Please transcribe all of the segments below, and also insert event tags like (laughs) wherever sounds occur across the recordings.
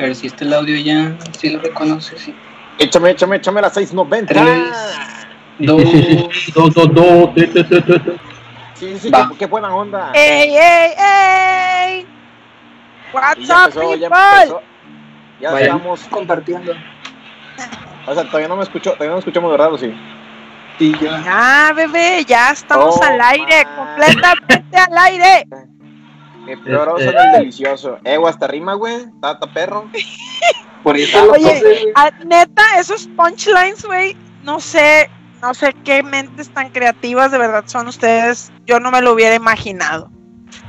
A ver si este el audio ya, si lo reconoce, sí. Échame, échame, échame la 690. Tres, (laughs) dos, Dos, dos, dos, te, te, te, te, te. Sí, sí, qué, qué buena onda. ¡Ey, ey, ey! What's ya up, empezó, ya people? empezó. Ya estamos. compartiendo. O sea, todavía no me escucho, todavía no me escuchamos, ¿verdad? ¿O sí? Sí, ya. Ya, bebé, ya estamos Oh, al aire, man. completamente al aire. (laughs) Mi peor oso Este- el delicioso. Eh, hasta rima, güey. Tata perro. (laughs) Por eso lo Oye. Ah, neta, esos punchlines, güey, no sé, no sé qué mentes tan creativas de verdad son ustedes. Yo no me lo hubiera imaginado.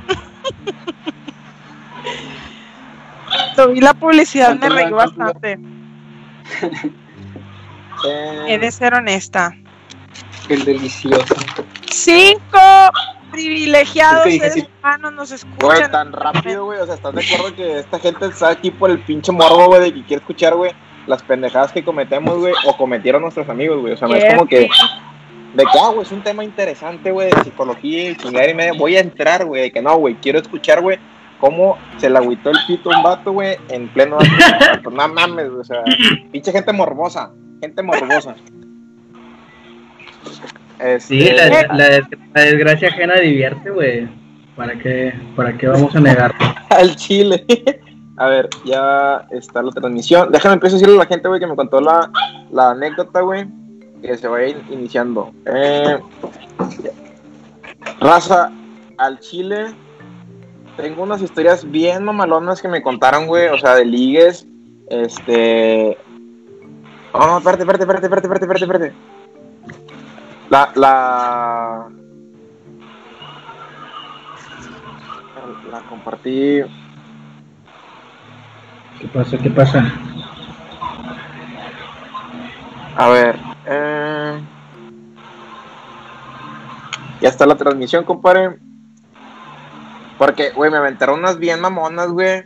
(laughs) Vi la publicidad me ¿Cuánto reí bastante. (laughs) He de ser honesta. El delicioso. Cinco privilegiados Es que seres sí. humanos nos Güey, escuchan. tan rápido, güey. O sea, ¿estás de acuerdo que esta gente está aquí por el pinche morbo, güey, de que quiere escuchar, güey, las pendejadas que cometemos, güey, o cometieron nuestros amigos, güey? O sea, no es como que. De que, ah, güey, es un tema interesante, güey, de psicología y chingadera y media. Voy a entrar, güey, de que no, güey, quiero escuchar, güey, cómo se le agüitó el pito a un vato, güey, en pleno. pues (laughs) no mames, güey, o sea, pinche gente morbosa. Gente morbosa. Este, Sí, la, (laughs) la, la- la desgracia ajena divierte, güey. ¿Para qué, ¿Para qué vamos a negar? al chile. A ver, ya está la transmisión. Déjame empezar a decirle a la gente, güey, que me contó la, la anécdota, güey, que se vaya in- iniciando. Eh, raza, al chile. Tengo unas historias bien mamalonas que me contaron, güey, o sea, de ligues. Este. Oh, no, espérate, espérate, espérate, espérate, espérate, espérate, espérate. La, la. La compartí. ¿Qué pasa? ¿Qué pasa? A ver. eh, Ya está la transmisión, compadre. Porque, güey, me aventaron unas bien mamonas, güey.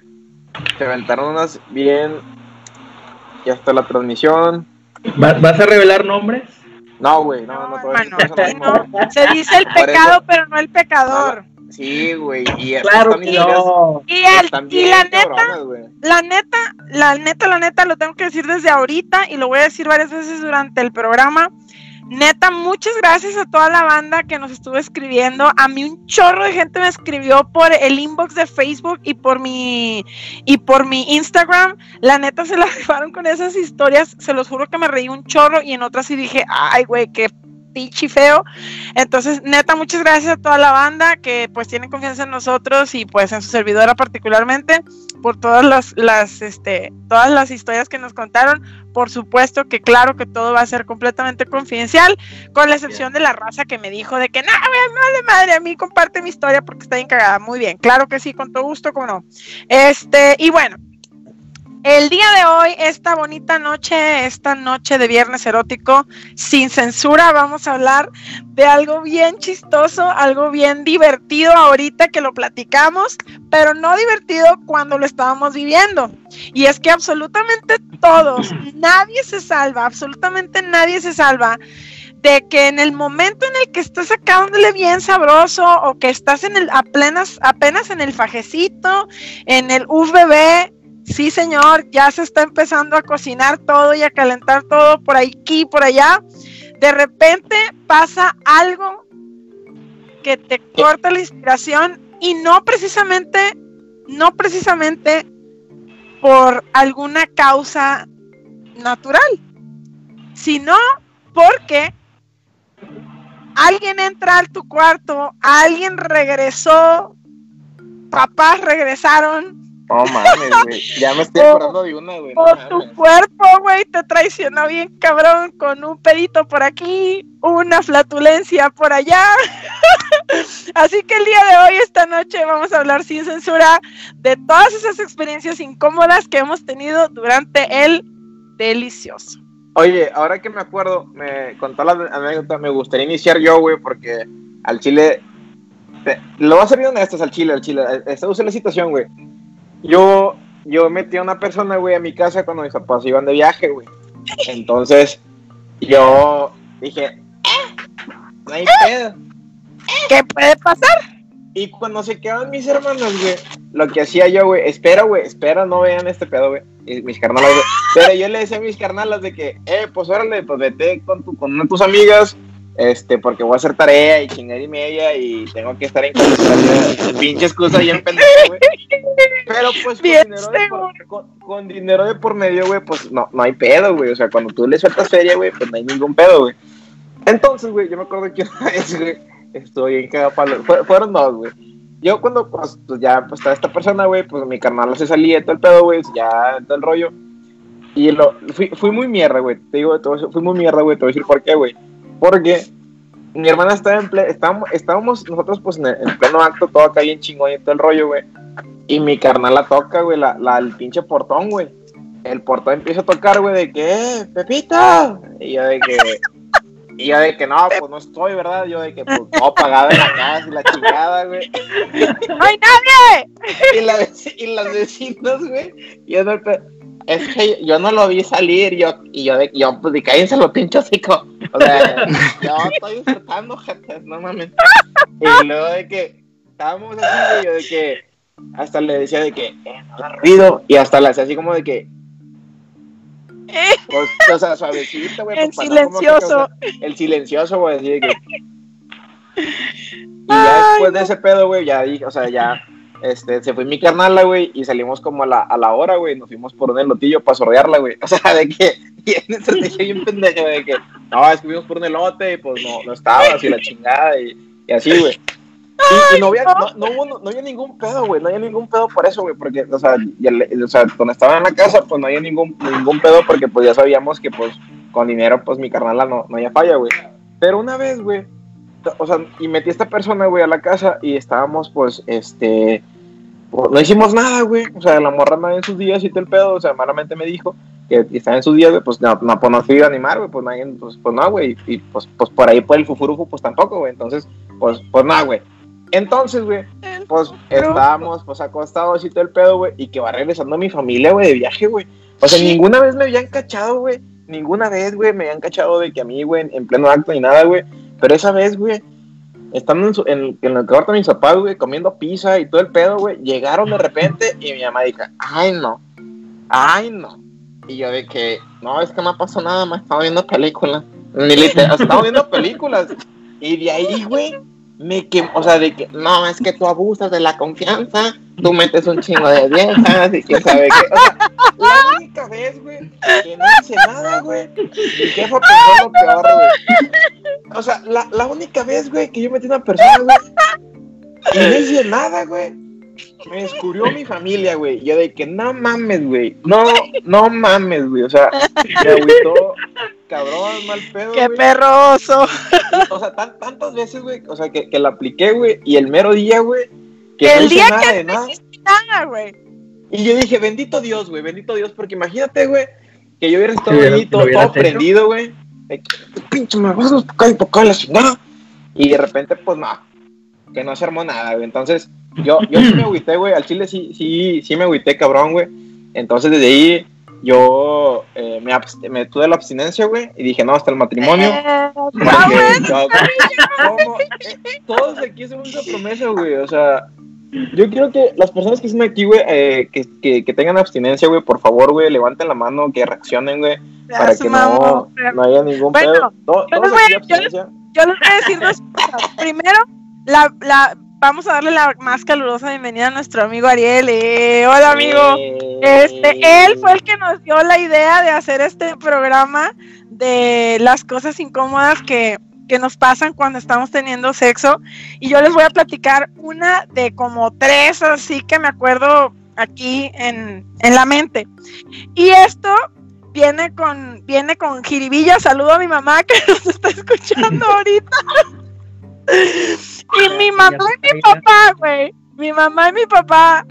Se aventaron unas bien. Ya está la transmisión. ¿Va- ¿Vas a revelar nombres? No, güey, no, no, No, hermano, no, aquí no. Se dice el pecado, pero no el pecador. Sí, güey, y Claro que no. Y, el, y la neta, la neta, la neta, la neta, lo tengo que decir desde ahorita y lo voy a decir varias veces durante el programa. Neta, muchas gracias a toda la banda que nos estuvo escribiendo. A mí un chorro de gente me escribió por el inbox de Facebook y por mi y por mi Instagram. La neta se la (laughs) rifaron con esas historias. Se los juro que me reí un chorro y en otras sí dije, ay, güey, qué pinche feo. Entonces, neta, muchas gracias a toda la banda que pues tiene confianza en nosotros y pues en su servidora particularmente por todas las, las este, todas las historias que nos contaron. Por supuesto que claro que todo va a ser completamente confidencial, con la excepción de la raza que me dijo de que no, vale madre, a mí comparte mi historia porque está bien cagada. Muy bien, claro que sí, con todo gusto, como no. Este, y bueno, el día de hoy, esta bonita noche, esta noche de viernes erótico, sin censura, vamos a hablar de algo bien chistoso, algo bien divertido ahorita que lo platicamos, pero no divertido cuando lo estábamos viviendo. Y es que absolutamente todos, (clears throat) nadie se salva, absolutamente nadie se salva de que en el momento en el que estás sacándole bien sabroso o que estás en el apenas, apenas en el fajecito, en el UVB, sí señor, ya se está empezando a cocinar todo y a calentar todo por aquí, por allá, de repente pasa algo que te corta la inspiración y no precisamente, no precisamente por alguna causa natural, sino porque alguien entra a tu cuarto, alguien regresó, papás regresaron, No mames, güey. Ya me estoy acordando de una, güey. no mames. tu cuerpo, güey, te traicionó bien cabrón con un pedito por aquí, una flatulencia por allá. (laughs) Así que el día de hoy, esta noche, vamos a hablar sin censura de todas esas experiencias incómodas que hemos tenido durante el delicioso. Oye, ahora que me acuerdo, me contó la anécdota, me gustaría iniciar yo, güey, porque al chile. te- lo voy a ser bien honestos al chile, al chile. Esta es la situación, güey. Yo, yo metí a una persona, güey, a mi casa cuando mis papás iban de viaje, güey. Entonces, yo dije, "Ah, no hay pedo. ¿Qué puede pasar? Y cuando se quedaban mis hermanos, güey, lo que hacía yo, güey, espera, güey, espera, no vean este pedo, güey. y mis carnalas, güey. Pero yo le decía a mis carnalas de que, eh, pues órale, pues vete con, tu, con una de tus amigas, este, porque voy a hacer tarea y chingar y media y tengo que estar en concentración. Pinche excusa bien pendeja, güey. Pero pues con dinero, de por, con, con dinero de por medio, güey, pues no, no hay pedo, güey. O sea, cuando tú le sueltas feria, güey, pues no hay ningún pedo, güey. Entonces, güey, yo me acuerdo que (laughs) una vez, güey, estoy en cada palo. Fue- fueron dos, güey. Yo cuando, pues, pues, ya pues, estaba esta persona, güey, pues mi carnal se salía todo el pedo, güey, ya todo el rollo. Y lo, fui, fui muy mierda, güey. Te digo, fui muy mierda, güey. Te voy a decir por qué, güey. Porque mi hermana estaba en ple estábamos, estábamos nosotros, pues, en, en pleno acto, todo acá bien chingón y todo el rollo, güey. Y mi carnal la toca, güey, la, la, el pinche portón, güey. El portón empieza a tocar, güey, de que, eh, Pepita. Y yo de que, y yo de que, no, pues no estoy, ¿verdad? Yo de que, pues, todo apagado en la casa y la chingada, güey. ¡No hay nadie! Y, la y los vecinos, güey, yo no, es que yo no lo vi salir, yo, y yo, de, yo pues, de cállense los pinchos hocico. O sea, (laughs) yo estoy disfrutando, gente, no mames. Y luego de que estábamos así, güey, yo de que hasta le decía de que, eh, no ruido, y hasta le hacía así como de que, pues, o sea, suavecito, güey. El pues, que silencioso. el silencioso, güey, así de que. (laughs) Y ya después de ese pedo, güey, ya dije, o sea, ya, este, se fue mi carnala, güey, y salimos como a la, a la hora, güey, nos fuimos por un elotillo para sordearla, güey. (laughs) O sea, de que, y dije bien pendejo, de que, no, es que fuimos por un elote y pues no, no estaba, así la chingada, y, y así, güey. Y, y no, había, no, no, no había ningún pedo, güey, no había ningún pedo por eso, güey, porque, o sea, ya o sea, cuando estaba en la casa, pues no había ningún, ningún pedo, porque pues ya sabíamos que, pues, con dinero, pues mi carnala no, no había falla, güey. Pero una vez, güey, o sea, y metí a esta persona, güey, a la casa y estábamos, pues, este, pues, no hicimos nada, güey. O sea, la morra andaba en sus días y todo el pedo, o sea, malamente me dijo que estaba en sus días, güey, pues no, no, pues, no fui a animar, güey, pues nadie, pues, pues no, güey, y pues, pues por ahí por el fufurufu, pues tampoco, güey, entonces, pues, pues nada, güey. Entonces, güey, pues estábamos, pues, acostados y todo el pedo, güey, y que va regresando mi familia, güey, de viaje, güey. O sea, ninguna vez me habían cachado, güey, ninguna vez, güey, me habían cachado de que a mí, güey, en pleno acto ni nada, güey. Pero esa vez, güey, estando en, su- en, en el cuarto de mis papás, güey, comiendo pizza y todo el pedo, güey, llegaron de repente y mi mamá dijo, ay, no, ay, no. Y yo de que, no, es que no pasó nada más, estaba viendo películas. Ni literal, estaba viendo películas. Y de ahí, güey, me que, o sea, de que, no, es que tú abusas de la confianza, tú metes un chingo de viejas y quién sabe qué. O sea, la única vez, güey, que no hice nada, güey, mi jefa pensó lo peor, güey. O sea, la, la única vez, güey, que yo metí una persona, güey, y no hice nada, güey. Me descubrió mi familia, güey. Yo de que no mames, güey. No, no mames, güey. O sea, me agüitó, cabrón, mal pedo, ¡Qué perroso! O sea, tan- tantas veces, güey. O sea, que, que la apliqué, güey. Y el mero día, güey. Que El no día nada que de nada. Nada, güey. Y yo dije, bendito Dios, güey, bendito Dios, porque imagínate, güey, que yo hubiera estado ahí todo, prendido, güey. Pinche me vas a tocar y tocar la chingada. Y de repente, pues no, que no se armó nada, güey. Entonces, yo, yo sí me agüité, güey, al chile sí, sí, sí me agüité, cabrón, güey. Entonces, desde ahí, yo eh, me, abst- me tuve la abstinencia, güey, y dije, no, hasta el matrimonio. Eh, Porque (laughs) ¿cómo? Eh, todos aquí hacemos esa promesa, güey. O sea, yo quiero que las personas que estén aquí, güey, eh, que, que, que tengan abstinencia, güey, por favor, güey, levanten la mano, que reaccionen, güey, para que no, no haya ningún Bueno, pedo. To- yo todos les voy aquí a- yo les- abstinencia. Yo les voy a decir dos cosas. Primero, la, la, vamos a darle la más calurosa bienvenida a nuestro amigo Ariel. Eh, hola, amigo. Eh, Este, él fue el que nos dio la idea de hacer este programa de las cosas incómodas que, que nos pasan cuando estamos teniendo sexo. Y yo les voy a platicar una de como tres, así que me acuerdo aquí en, en la mente. Y esto viene con, viene con jiribilla. Saludo a mi mamá que (laughs) nos está escuchando ahorita. (laughs) y mi mamá y mi papá, güey. Mi mamá y mi papá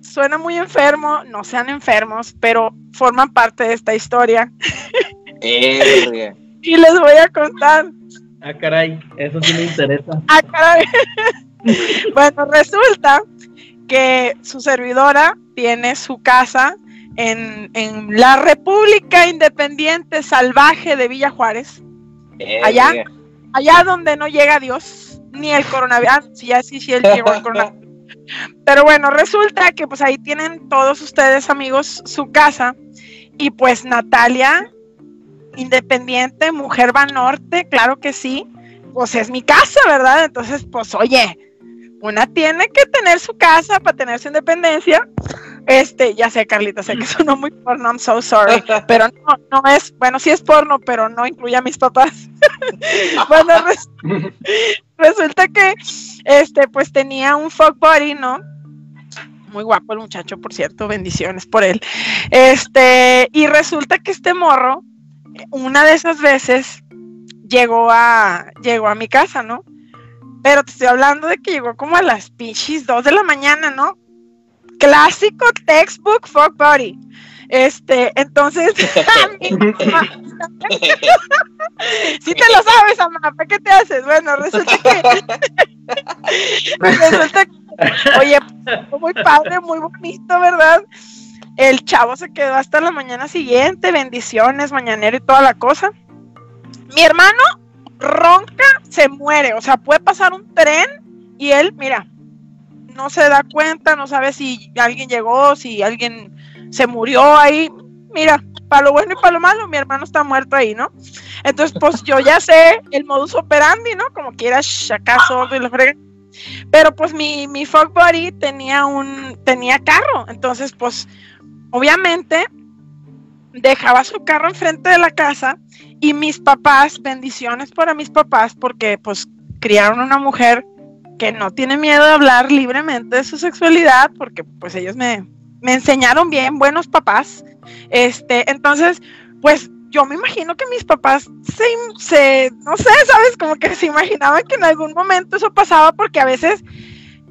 suena muy enfermo, no sean enfermos, pero forman parte de esta historia. (laughs) Y les voy a contar. Ah, caray, eso sí me interesa. (laughs) Ah, caray. (laughs) bueno, resulta que su servidora tiene su casa en, en la República Independiente Salvaje de Villa Juárez, Allá. Allá donde no llega Dios, ni el coronavirus. Ah, sí, ya sí, sí, el coronavirus. (laughs) Pero bueno, resulta que pues ahí tienen todos ustedes, amigos, su casa. Y pues Natalia, independiente, mujer va norte, claro que sí. Pues es mi casa, ¿verdad? Entonces, pues oye, una tiene que tener su casa para tener su independencia. Este, ya sé, Carlita, sé que (laughs) sonó muy porno, I'm so sorry. (laughs) Pero no, no es, bueno, sí es porno, pero no incluye a mis papás. (laughs) bueno, res- resulta que, este, pues tenía un fuck buddy, ¿no? Muy guapo el muchacho, por cierto, bendiciones por él. Este, y resulta que este morro, una de esas veces, llegó a, llegó a mi casa, ¿no? Pero te estoy hablando de que llegó como a las pinches 2 de la mañana, ¿no? Clásico textbook fuck buddy. Este, entonces, (laughs) si (laughs) te lo sabes, Amá, ¿para qué te haces? Bueno, resulta que, (laughs) resulta que, oye, muy padre, muy bonito, ¿verdad? El chavo se quedó hasta la mañana siguiente, bendiciones, mañanero y toda la cosa. Mi hermano ronca, se muere, o sea, puede pasar un tren y él, mira, no se da cuenta, no sabe si alguien llegó, si alguien se murió ahí. Mira, para lo bueno y para lo malo, mi hermano está muerto ahí, ¿no? Entonces, pues yo ya sé el modus operandi, ¿no? Como quiera, acá y lo frega. Pero pues mi, mi fuck tenía un, tenía carro, entonces pues obviamente dejaba su carro enfrente de la casa y mis papás, bendiciones para mis papás, porque pues criaron una mujer que no tiene miedo de hablar libremente de su sexualidad, porque pues ellos me, me enseñaron bien, buenos papás. Este, entonces, pues yo me imagino que mis papás se, se, no sé, sabes, como que se imaginaban que en algún momento eso pasaba, porque a veces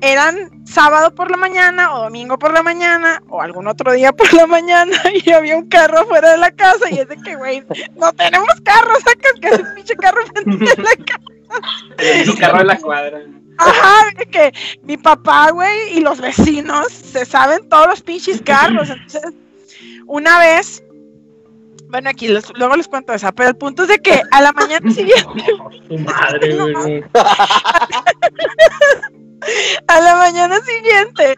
eran sábado por la mañana o domingo por la mañana o algún otro día por la mañana (laughs) y había un carro afuera de la casa y es de que, güey, no tenemos carro, sacas que ese pinche carro frente de la (laughs) casa. El carro de la cuadra. Ajá, de que mi papá, güey, y los vecinos se saben todos los pinches carros. Entonces, una vez, bueno, aquí les- luego les cuento esa, pero el punto es de que a la mañana siguiente, (laughs) Tu madre, (laughs) güey. a la mañana siguiente,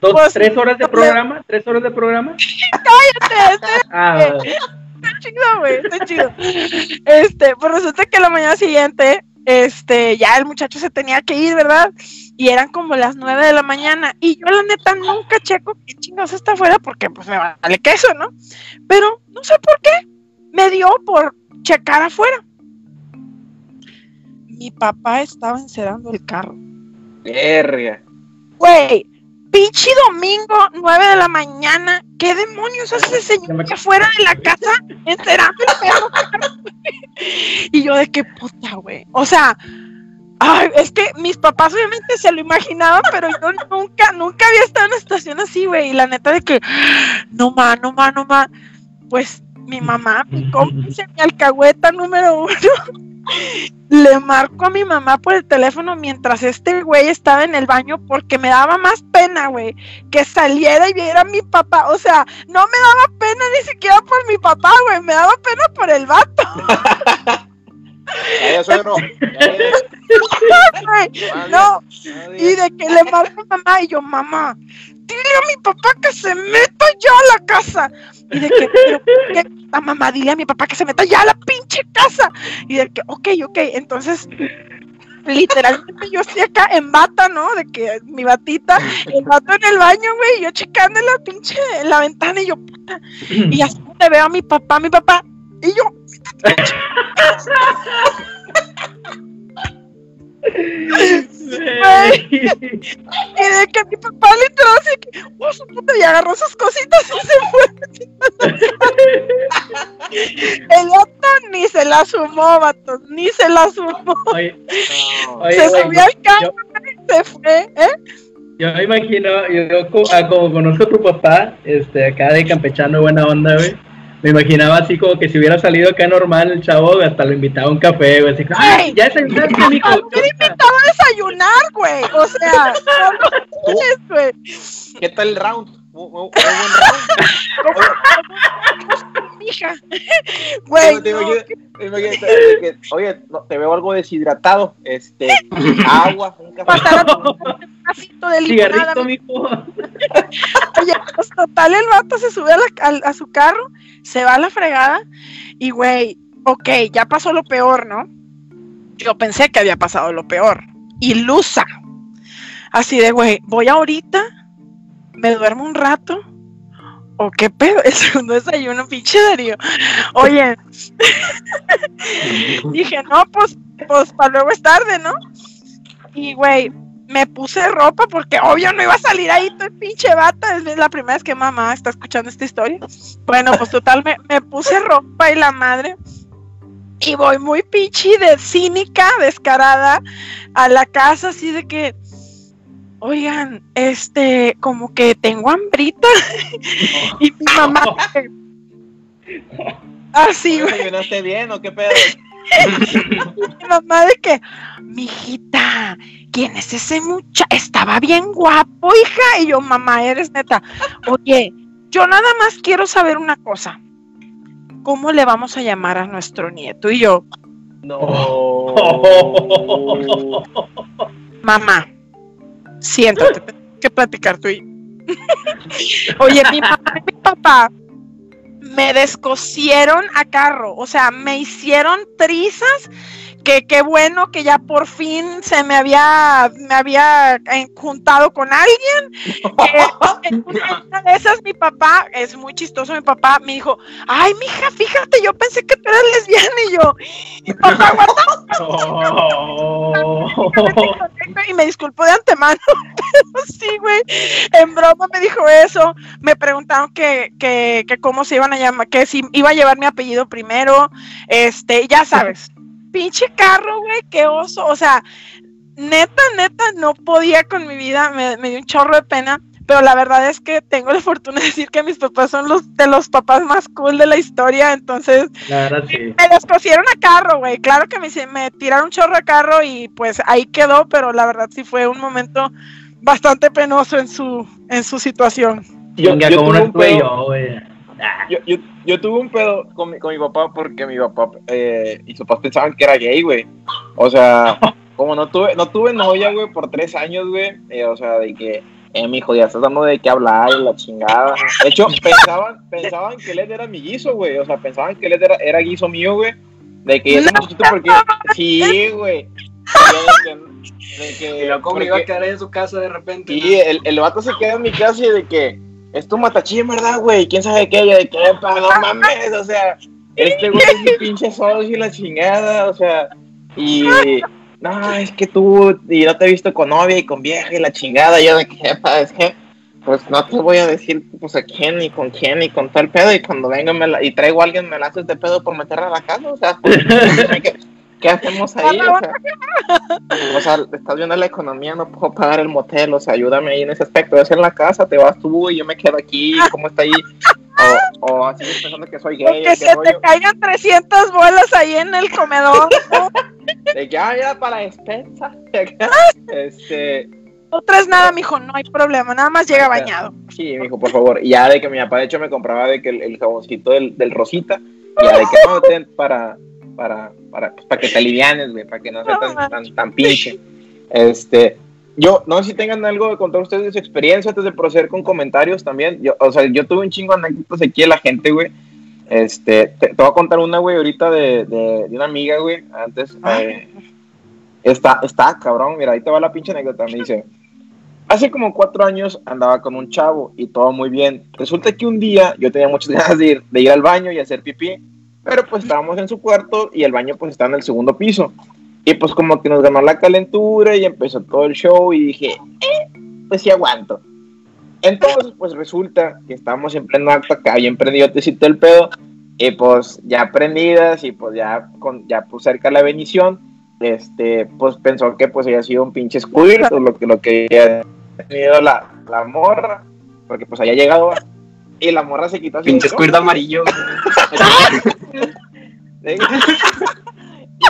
Dos, Pues, ¿Tres horas de programa? ¿Tres horas de programa? (laughs) cállate, Ah, está chido, güey, está chido. Este, pues resulta que la mañana siguiente, este, ya el muchacho se tenía que ir, ¿verdad? Y eran como las nueve de la mañana. Y yo, la neta, nunca checo qué chingados está afuera porque, pues, me vale queso, ¿no? Pero no sé por qué. Me dio por checar afuera. Mi papá estaba encerrando el carro. Verga. Güey, pinche domingo, 9 de la mañana. ¿Qué demonios hace ese señor aquí afuera de la casa el perro? (laughs) y yo de qué puta, güey. O sea, ay, es que mis papás obviamente se lo imaginaban, pero yo nunca, nunca había estado en una situación así, güey. Y la neta de que, no ma, no ma, no ma. Pues mi mamá, mi cómplice, (laughs) mi alcahueta número uno. Le marco a mi mamá por el teléfono mientras este güey estaba en el baño porque me daba más pena, güey, que saliera y viera a mi papá. O sea, no me daba pena ni siquiera por mi papá, güey, me daba pena por el vato. No, y de que le marco a mamá y yo, mamá, dile a mi papá que se meta ya a la casa. Y de que, pero, ¿qué? La mamá, dile a mi papá que se meta ya a la pinche casa. Y de que, ok, ok, entonces, literalmente yo estoy acá en bata, ¿no? De que mi batita, el vato en el baño, güey, yo checando la pinche, en la ventana y yo, puta. Y así te veo a mi papá, mi papá, y yo, y de que mi papá literal así que, oh, su puta, y agarró sus cositas y se fue. (laughs) El vato ni se la sumó, vato, ni se la sumó. Oye, No. oye, se subió al carro y se fue, ¿eh? Yo me imagino, yo, yo co- ah, como conozco a tu papá, este, acá de campechano, buena onda, güey. Me imaginaba así como que si hubiera salido acá normal el chavo, hasta lo invitaba a un café, güey. Así, ¡ay! Ya desayunaste, mijo. ¿A qué invitaba a desayunar, güey? O sea, no lo tienes, güey. ¿Qué tal el round? Güey, no, Oye, no, te veo algo deshidratado. Este, agua, un un vasito de limonada. Cigarrito, mijo. Oye, pues total, el vato se sube a, la- al- a su carro, se va a la fregada y, güey, ok, ya pasó lo peor, ¿no? Yo pensé que había pasado lo peor. Ilusa. Así de, güey, voy ahorita, me duermo un rato. ¿O qué pedo? (laughs) El segundo desayuno, pinche Darío. Oye, (laughs) dije, no, pues, pues para luego es tarde, ¿no? Y, güey, me puse ropa porque obvio no iba a salir ahí todo el pinche bata. Es la primera vez que mamá está escuchando esta historia. Bueno, pues total, me, me puse ropa y la madre. Y voy muy pinche de cínica, descarada, a la casa así de que, oigan, este, como que tengo hambrita. (laughs) y mi mamá, así, ¿No güey. desayunaste bien o qué pedo? (laughs) mi mamá de que, mijita, ¿quién es ese muchacho? Estaba bien guapo, hija. Y yo, mamá, eres neta. Oye, yo nada más quiero saber una cosa. ¿Cómo le vamos a llamar a nuestro nieto? Y yo, No. mamá, siéntate, (laughs) tenemos que platicar tú y Oye, mi mamá y mi papá me descosieron a carro, o sea, me hicieron trizas, que qué bueno que ya por fin se me había, me había eh, juntado con alguien. (laughs) Que en una una de esas mi papá, es muy chistoso mi papá, me dijo, ay, mija, fíjate, yo pensé que tú eras lesbiana y yo, y papá, guarda (laughs) y me disculpo de antemano, (laughs) pero sí, güey, en broma me dijo eso, me preguntaron que, que, que cómo se iban a llamar, que si iba a llevar mi apellido primero, este, ya sabes, pinche carro, güey, qué oso, o sea, neta, neta, no podía con mi vida, me, me dio un chorro de pena, pero la verdad es que tengo la fortuna de decir que mis papás son los de los papás más cool de la historia, entonces sí. me descosieron a carro, güey. Claro que me, hice- me tiraron un chorro a carro y pues ahí quedó, pero la verdad sí fue un momento bastante penoso en su, en su situación. Yo, yo tuve no un pedo- yo, güey. (laughs) yo, yo, yo tuve un pedo con mi, con mi papá porque mi papá eh, y sus papás pensaban que era gay, güey. O sea, (laughs) como no tuve, no tuve novia, güey, por tres años, güey. eh, o sea, de que, eh, mi hijo, ya estás dando de qué hablar y la chingada. De hecho, (laughs) pensaban, pensaban que él era mi guiso, güey. O sea, pensaban que él era, era guiso mío, güey. De que chiquito porque. Sí, güey. De que- de que- Y cómo porque- iba a quedar en su casa de repente. y el, el vato se queda en mi casa y de que es tu matachín, ¿verdad, güey? ¿Quién sabe qué? Yo de que, pa, no mames, o sea, este güey es mi pinche socio y la chingada, o sea, y no, es que tú, y no te he visto con novia y con vieja y la chingada, yo de que, pa, es que, pues no te voy a decir, pues a quién ni con quién ni con tal pedo, y cuando venga me la- y traigo a alguien me la haces de pedo por meterla a la casa, o sea, (laughs) pues, ¿qué, qué hacemos ahí? O sea, o sea, estás viendo la economía, no puedo pagar el motel, o sea, ayúdame ahí en ese aspecto. Es en la casa, te vas tú y yo me quedo aquí, ¿cómo está ahí? O, o así pensando que soy gay, que se te caigan 300 bolas ahí en el comedor. ¿no? De que, ah, ya para despensa. (laughs) Este, No traes nada, mijo, no hay problema, nada más llega bañado. sí, mijo, por favor. Y ya de que mi papá, de hecho, me compraba de que el, el jaboncito del, del Rosita, y ya de que (laughs) no, ten para, para, para, pues, para que te alivianes, güey, para que no sea tan, tan, tan pinche. Este, yo, no sé si tengan algo de contar ustedes de su experiencia antes de proceder con comentarios también. Yo, o sea, yo tuve un chingo de anécdotas aquí de la gente, güey. Este, te, te voy a contar una, güey, ahorita de, de, de una amiga, güey. Antes, eh, está, está, cabrón, mira, ahí te va la pinche anécdota. Me dice, hace como cuatro años andaba con un chavo y todo muy bien. Resulta que un día yo tenía muchas (laughs) ganas de ir, de ir al baño y hacer pipí, pero pues estábamos en su cuarto y el baño pues está en el segundo piso. Y pues como que nos ganó la calentura y empezó todo el show y dije, eh, pues sí aguanto. Entonces pues resulta que estábamos en pleno acto acá, bien prendido tecito el pedo, y pues ya prendidas y pues ya, con, ya pues cerca la bendición, este, pues pensó que pues había sido un pinche squirt o lo que, lo que había tenido la, la morra, porque pues había llegado y la morra se quitó así. Pinche squirt amarillo. (laughs) y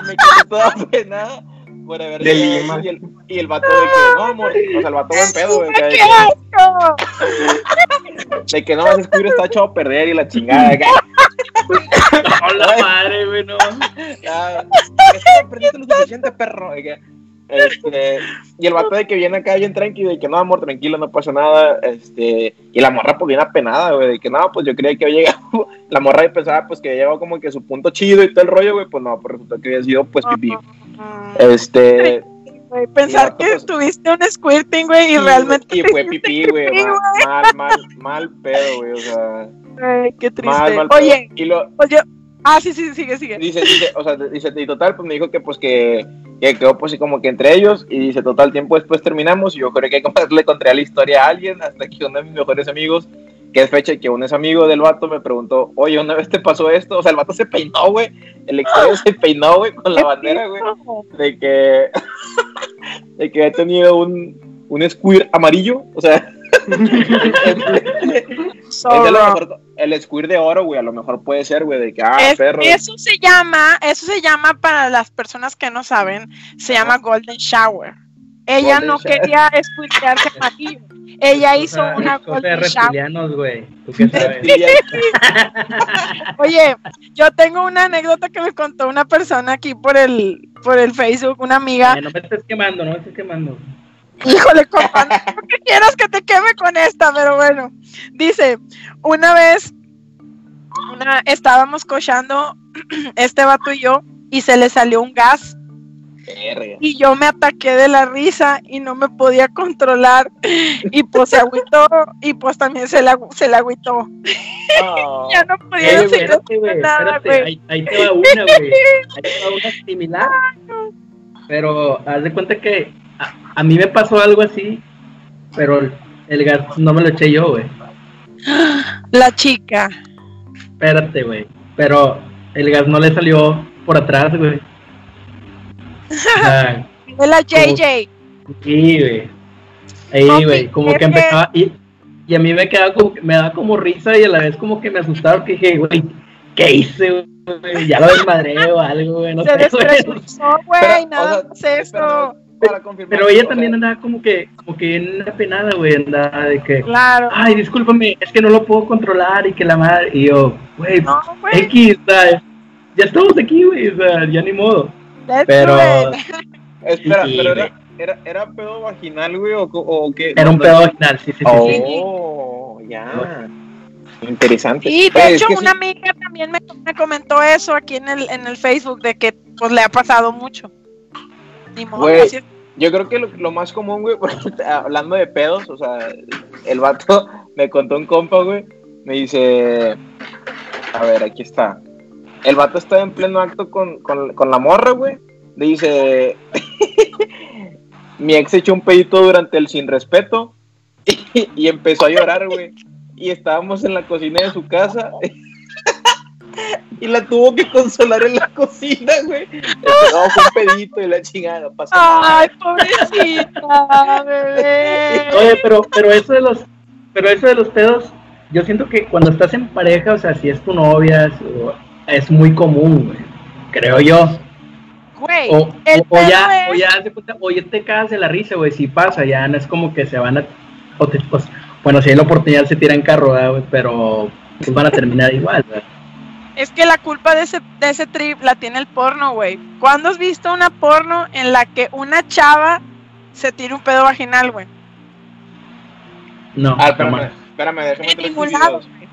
me quedé toda penada por haber De llegado Lima. y el, y el vato de que no amor, o sea el vato buen pedo, güey, ¡Qué de, que, de que no ese squirt está echado a perder y la chingada, acá. No, la (laughs) madre, güey, no. Ya, es que lo suficiente, perro. de que, este, y el vato de que viene acá bien tranquilo, de que no, amor, tranquilo, no pasa nada. Este, y la morra, pues bien apenada, güey, de que no, pues yo creía que había llegado. (laughs) La morra pensaba, pues que había llegado como que su punto chido y todo el rollo, güey, pues no, pues resulta que había sido, pues pipí. Este, pensar que pues- tuviste un squirting, güey, y y, realmente. y fue pipí, güey, mal, mal, mal, mal pedo, güey, o sea, güey, Qué triste. mal, mal pedo. Oye, Y lo, pues yo. Ah, sí, sí, sigue, sigue. dice, dice, o sea, dice, y total, pues me dijo que pues que, que quedó pues así como que entre ellos, y dice, total, tiempo después terminamos, y yo creo que como le conté la historia a alguien, hasta que uno de mis mejores amigos, que es fecha y que uno es amigo del vato, me preguntó, oye, una vez te pasó esto, o sea, el vato se peinó, güey, el extraño se peinó, güey, con la (laughs) bandera, güey, de que, (laughs) de que ha tenido un, un squirt amarillo, o sea, (laughs) es de mejor el squirt de oro, güey, a lo mejor puede ser, güey, de que, ah, Es- perro. eso se llama, eso se llama para las personas que no saben, se llama Golden Shower. Ella Golden no shower. quería escucharse (laughs) amarillo. Ella hizo una de Golden Shower. güey. ¿Tú qué sabes? Sí, ya- (laughs) Oye, yo tengo una anécdota que me contó una persona aquí por el, por el Facebook, una amiga. Eh, no me estés quemando, no me estés quemando. Híjole, compa, no que quieras que te queme con esta, pero bueno. Dice, una vez una, estábamos cochando (clears throat) este vato y yo y se le salió un gas Verga. y yo me ataqué de la risa y no me podía controlar y pues se agüitó y pues también se la, se la agüitó. No. (laughs) Ya no podía güey, seguir espérate, nada, güey. ahí, ahí te va una, güey. (laughs) Ahí te va una similar. Pero haz de cuenta que a, a mí me pasó algo así, pero el, el gas no me lo eché yo, güey. La chica. Espérate, güey. Pero el gas no le salió por atrás, güey. De la JJ. sí, güey. Ahí, güey, como que empezaba. Y, y a mí me quedaba como, que- me daba como risa y a la vez como que me asustaba porque dije, güey, ¿qué hice, güey? Ya lo desmadré o algo, güey, no Se sé, (laughs) güey. despresurizó, güey, nada o sea, más eso. Espera, para confirmar, Pero ella también andaba como que, como que bien apenada, güey, andaba de que, Claro. ay, discúlpame, es que no lo puedo controlar y que la madre, y yo, güey, No, güey. X, sea, ya estamos aquí, güey, ya ni modo. Pero. (laughs) Espera, Sí, pero era, era, era pedo vaginal, güey, o, o qué? era un pedo vaginal, sí, sí, sí. sí. Oh, ya. Interesante. Y de Oye, es hecho, que una sí, amiga también me, me comentó eso aquí en el, en el Facebook, de que pues le ha pasado mucho. Ni modo, Güey. así es. Yo creo que lo, lo más común, güey, (laughs) hablando de pedos, o sea, el vato (laughs) me contó un compa, güey, me dice, a ver, aquí está. El vato está en pleno acto con, con, con la morra, güey. Dice, (laughs) mi ex echó un pedito durante el sin respeto y empezó a llorar, güey. Y estábamos en la cocina de su casa y la tuvo que consolar en la cocina, güey. No, fue un pedito y la chingada, no pasa nada. Ay, pobrecita, bebé. Oye, pero, pero eso de los, pero eso de los pedos, yo siento que cuando estás en pareja, o sea, si es tu novia, es, es muy común, güey, creo yo. Güey, O, el o- o ya, o ya, de cuenta, o ya te cagas de la risa, güey, si pasa, ya no es como que se van a, o te- pues, bueno, si hay la oportunidad se tiran carro, ¿verdad, güey, pero pues van a terminar igual, güey. Es que la culpa de ese, de ese trip la tiene el porno, güey. ¿Cuándo has visto una porno en la que una chava se tira un pedo vaginal, güey? No, Ah, espérame, espérame, déjame En ningún lado, güey.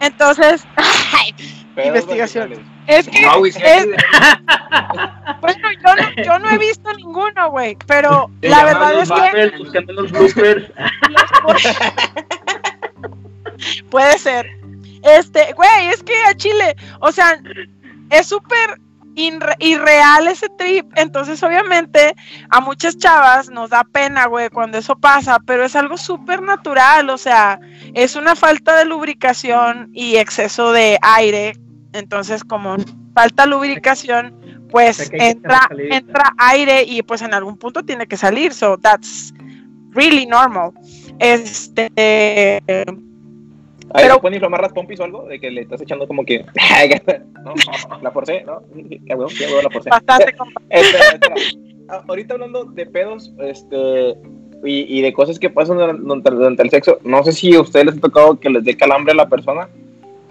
Entonces, (laughs) ay, Investigación. vaginales. es que No, es- bueno, yo no, yo no he visto ninguno, güey, pero la verdad es que buscando los bloopers. Puede ser. Este, güey, es que a Chile, o sea, es súper irreal ese trip. Entonces, obviamente, a muchas chavas nos da pena, güey, cuando eso pasa, pero es algo súper natural. O sea, es una falta de lubricación y exceso de aire. Entonces, como falta lubricación, O pues sea, entra, entra aire y pues en algún punto tiene que salir. So that's really normal. Este. Ahí Pero- ¿se pueden inflamar las pompis o algo? De que le estás echando como que. (laughs) no, la forcé, ¿no? Qué huevo, qué huevo la forcé. Bastante (laughs) compa- Espera, espera. Ah, Ahorita hablando de pedos, este. Y, y de cosas que pasan durante, durante- el sexo, no sé si a ustedes les ha tocado que les dé calambre a la persona.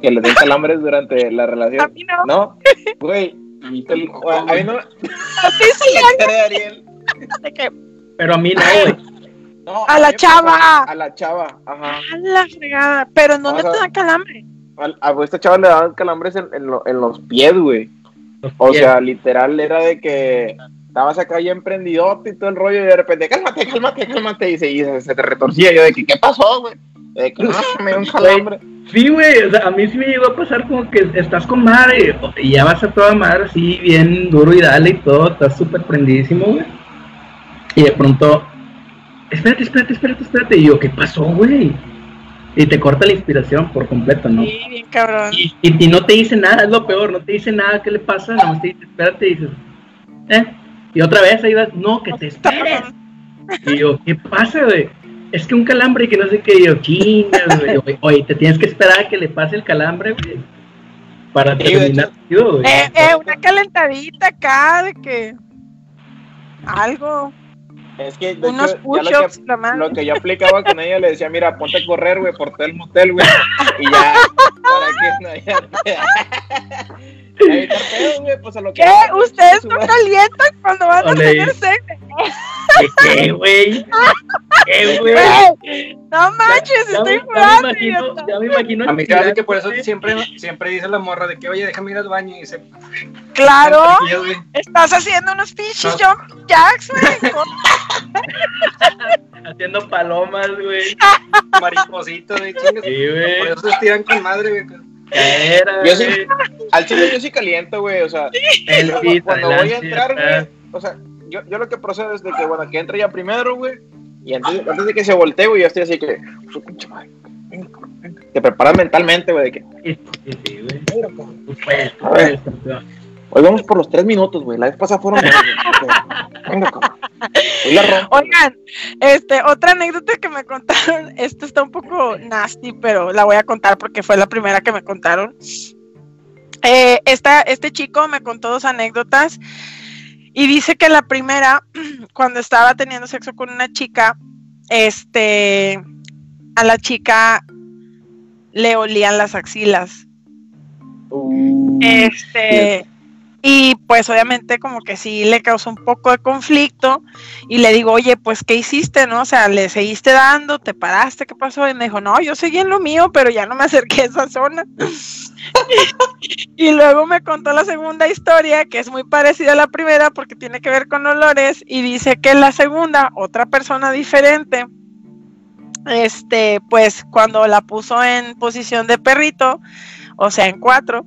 que le den calambres durante la A relación. mí no. No, güey. el- A mí no. A ti sí, Ariel. de Pero a mí no, güey. No, A la chava. pasó- A la chava, ajá. a la fregada. Pero ¿en dónde O te da calambre? A, a esta chava le daban calambres en, en lo- en los pies, güey. O sea, literal era de que estabas acá ya emprendidote y todo el rollo y de repente, cálmate, cálmate, cálmate. Y se, y se, se te retorcía. Yo de que, ¿qué pasó, güey? De que, no, me dio un calambre. Sí, güey, o sea, a mí sí me llegó a pasar como que estás con madre y ya vas a toda madre así, bien duro y dale y todo, estás súper prendidísimo, güey. Y de pronto, espérate, espérate, espérate, espérate. Y yo, ¿qué pasó, güey? Y te corta la inspiración por completo, ¿no? Sí, bien cabrón. Y, y, y no te dice nada, es lo peor, no te dice nada, ¿qué le pasa? Nada más te dice, espérate, y dices, ¿eh? Y otra vez ahí vas, no, que te esperes. Y yo, ¿qué pasa, güey? Es que un calambre que no sé qué, y yo, chingas, güey. Oye, te tienes que esperar a que le pase el calambre, güey. Para Sí, terminar, tío, güey. Eh, eh, una calentadita acá de que algo, Es que, de unos hecho, ya lo la que, madre. lo que yo aplicaba con ella, le decía, mira, ponte a correr, güey, por todo el motel, güey. Y ya, para que no haya... Güey, pues a lo que... ¿Qué? ¿Ustedes no calientan cuando van a tener sexo? ¿Qué, güey? ¿Qué, güey? Güey, No manches, Ya estoy ya jugando. imagino, idiota. ya me imagino. A mí se me hace que por eso güey. siempre, siempre dice la morra de que, oye, déjame ir al baño y se... Claro, güey, estás haciendo unos pinches No. jump jacks, güey. (laughs) Haciendo palomas, güey. mariposito de chingas. Sí, Por güey. eso se estiran con madre, güey. Caera, Yo sí, güey. al chile yo sí caliento, güey, o sea, cuando el voy a entrar, güey, o sea, yo, yo lo que procedo es de que, bueno, que entre ya primero, güey, y antes, antes de que se voltee, güey, yo estoy así que, pinche madre, te preparas mentalmente, güey, de que, Sí, sí, sí, güey. A ver. hoy vamos por los tres minutos, güey, la vez pasada fueron venga. Oigan, este, otra anécdota que me contaron, esta está un poco nasty, pero la voy a contar porque fue la primera que me contaron. Eh, esta, este chico me contó dos anécdotas y dice que la primera, (clears throat) cuando estaba teniendo sexo con una chica, este, a la chica le olían las axilas. Uh, Este, y pues obviamente como que sí le causó un poco de conflicto y le digo, oye, pues ¿qué hiciste, no? O sea, le seguiste dando, te paraste, ¿qué pasó? Y me dijo, no, yo seguí en lo mío, pero ya no me acerqué a esa zona. Y luego me contó la segunda historia, que es muy parecida a la primera porque tiene que ver con olores y dice que la segunda, otra persona diferente, este, pues cuando la puso en posición de perrito, o sea, en cuatro,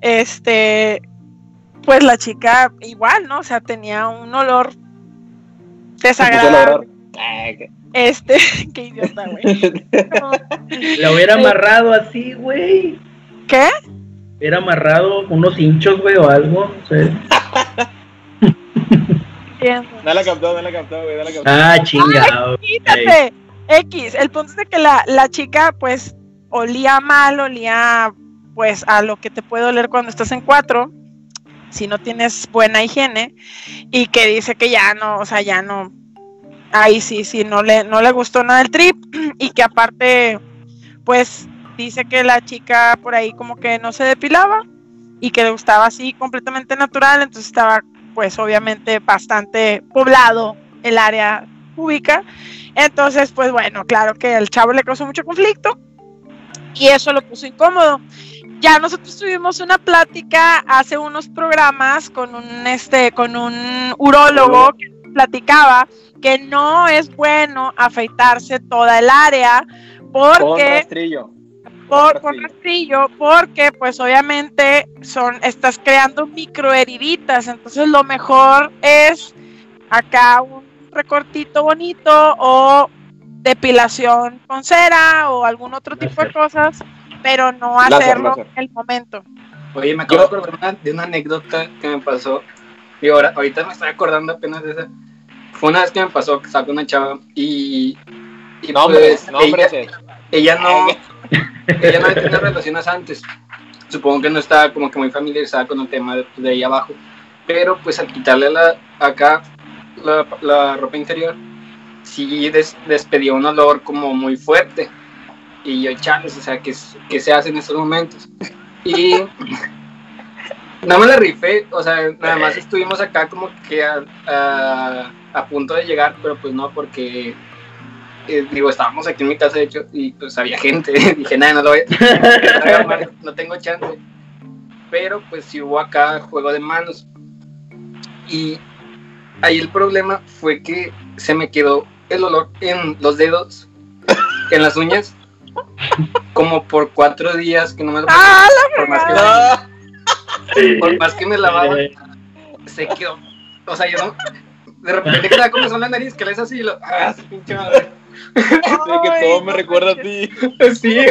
este, pues la chica igual, ¿no? O sea, tenía un olor desagradable. Este, (laughs) qué idiota, güey. La hubiera (laughs) amarrado así, güey. ¿Qué? Hubiera amarrado unos hinchos, güey, o algo. o sea. Entiendo. No la captó, no la captó, güey, la captó. Ah, chingado. Quítate. X, el punto es de que la, la chica, pues, olía mal, olía, pues, a lo que te puede oler cuando estás en cuatro, si no tienes buena higiene, y que dice que ya no, o sea, ya no, ahí sí, sí, no le, no le gustó nada el trip, (clears throat) y que aparte, pues, dice que la chica por ahí como que no se depilaba, y que le gustaba así completamente natural, entonces estaba, pues, obviamente bastante poblado el área pública, entonces, pues bueno, claro que al chavo le causó mucho conflicto y eso lo puso incómodo. Ya nosotros tuvimos una plática hace unos programas con un este con un urólogo que platicaba que no es bueno afeitarse toda el área Con porque rastrillo. Por, con rastrillo, porque pues obviamente son, estás creando microheriditas, entonces lo mejor es acá un recortito bonito o depilación con cera o algún otro tipo de cosas, pero no Láser, hacerlo láser. en el momento. Oye, me acabo de acordar una- de una anécdota que me pasó. Y ahora, ahorita me estoy acordando apenas de esa. Fue una vez que me pasó que estaba con una chava y. y No, hombre, pues, no, hombre, ella, ese. ella no. Ella no había tenido relaciones antes. Supongo que no estaba como que muy familiarizada con el tema de, de ahí abajo. Pero pues al quitarle la, acá la, la ropa interior, sí des- despedía un olor como muy fuerte. Y yo, chales, o sea, ¿qué, qué se hace en estos momentos? Y no me la rifé, o sea, nada más estuvimos acá como que a, a- a punto de llegar, pero pues no, porque, eh, digo, estábamos aquí en mi casa, de hecho, y pues había gente. (laughs) Dije, nada, no lo voy a no tengo chance. Pero pues sí hubo acá juego de manos. Y ahí el problema fue que se me quedó el olor en los dedos, en las uñas, como por cuatro días que no me lo ¡Ah, por más que Ah, por más que me lavaba, se quedó. O sea, yo no. De repente quedaba como son la nariz, que le es así y lo. ¡Ah, pinche madre! (laughs) que todo me recuerda a ti. Sí, (laughs)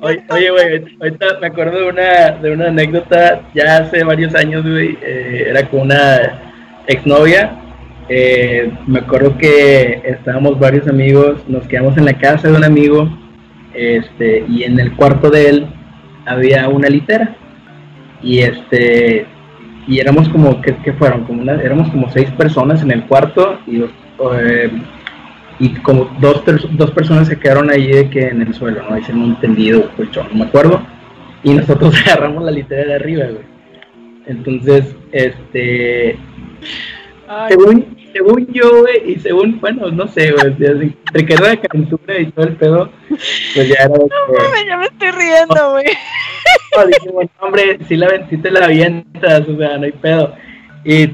Oye, oye, güey, ahorita me acuerdo de una, de una anécdota ya hace varios años, güey. eh, era con una exnovia. Eh, me acuerdo que estábamos varios amigos, nos quedamos en la casa de un amigo, este, y en el cuarto de él había una litera. Y este, y éramos como, ¿qué, qué fueron? Como una- éramos como seis personas en el cuarto y eh, y como dos, dos personas se quedaron ahí de que en el suelo, ¿no? Dicen un tendido, colchón, no me acuerdo. Y nosotros (laughs) agarramos la litera de arriba, güey. Entonces, este, Ay, según, según yo, güey, y según, bueno, no sé, güey, entre que era de calentura y todo el pedo, pues ya era que, mames, ya me estoy riendo, güey. no, dije, bueno, hombre, sí, la, te la avientas, o sea, no hay pedo. Y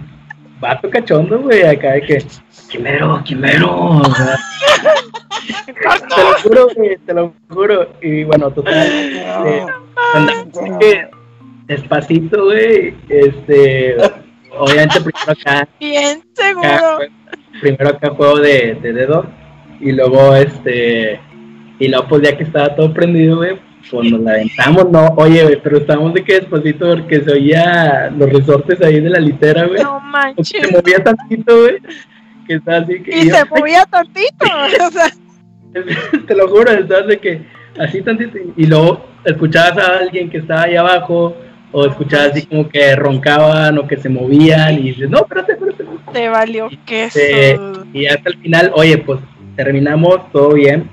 vato cachondo, güey, acá de que, quimero, quimero, o sea, (laughs) te lo juro, güey, te lo juro. Y bueno, total, este, andamos que despacito, güey, este, obviamente primero acá, (laughs) Bien seguro. primero acá juego de, de dedo, y luego, este, y luego pues ya que estaba todo prendido, güey, pues nos la aventamos, no, oye, güey, pero estábamos de que despacito porque se oía los resortes ahí de la litera, güey, No (laughs) se manches. movía tantito, güey, que estaba así que... Y yo- se movía tantito. (laughs) O sea, te lo juro, estás de que así tantito y luego escuchabas a alguien que estaba ahí abajo o escuchabas así como que roncaban o que se movían y dices, no, espérate, espérate. te valió queso. Sí. Y hasta el final, oye, pues terminamos, todo bien.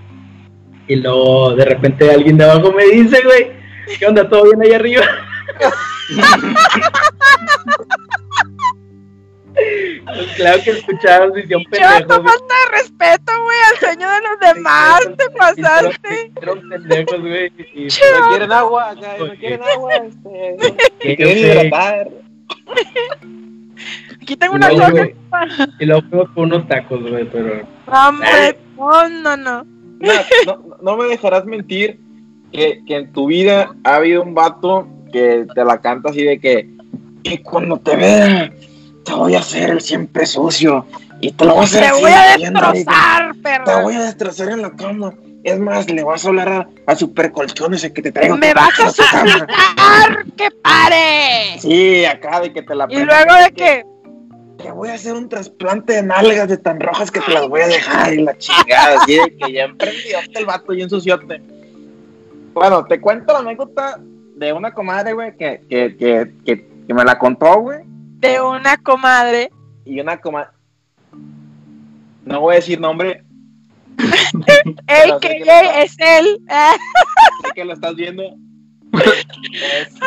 Y luego de repente alguien de abajo me dice, güey, ¿qué onda? ¿Todo bien ahí arriba? (laughs) Pues claro que escuchabas y un pendejo. falta de respeto, güey, al sueño de los demás. Te pasaste. Pendejos, güey. y- ¿No quieren agua? Acá, ¿No quieren agua? Este, (laughs) que- ¿Quieren que- hidratar? Aquí tengo una No, coca. Y luego fuimos por unos tacos, güey, pero... Hombre, no, no, no. No, no me dejarás mentir que, que en tu vida ha habido un vato que te la canta así de que y cuando te vea te voy a hacer el siempre sucio y te lo voy a hacer Te así, voy a destrozar, te perra. voy a destrozar en la cama es más le vas a hablar a, a super colchones el que te traiga Me vas a suplicar que pare. sí acá de que te la Y luego de que, te voy a hacer un trasplante de nalgas de tan rojas que te las voy a dejar y la chingada, así de que ya emprendió el vato y ensuciote. Bueno, te cuento la anécdota de una comadre, güey, que, que, que, que, que me la contó, güey, de una comadre. y una comadre... No voy a decir nombre, (laughs) Ey, que es él. (laughs) Sé que lo estás viendo. Este,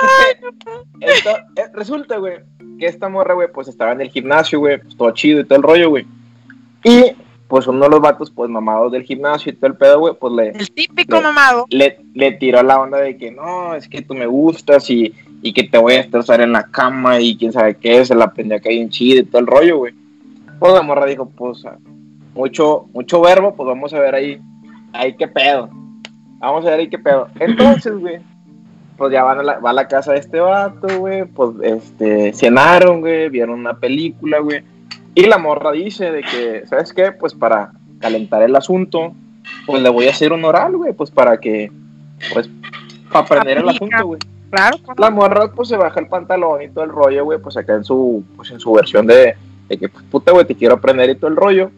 esto- eh, resulta, güey, que esta morra, güey, pues estaba en el gimnasio, güey, pues todo chido y todo el rollo, güey. Y, pues uno de los vatos, pues mamados del gimnasio y todo el pedo, güey, pues le, El típico Le- mamado. le, le tiró la onda de que no, es que tú me gustas y, y que te voy a destrozar en la cama y quién sabe qué, se la que hay en chido y todo el rollo, güey. Pues la morra dijo, pues, ah, mucho, mucho verbo, pues vamos a ver ahí, ahí qué pedo. Vamos a ver ahí qué pedo. (clears throat) Entonces, güey, pues ya van a la, va a la casa de este vato, güey, pues, este, cenaron, güey, vieron una película, güey. Y la morra dice de que, ¿sabes qué? Pues para calentar el asunto, pues le voy a hacer un oral, güey, pues para que, pues, para aprender el asunto, güey. Claro, ¿cómo La morra, pues, se baja el pantalón y todo el rollo, güey, pues acá en su, pues, en su versión de, de que, pues, puta, güey, te quiero aprender y todo el rollo.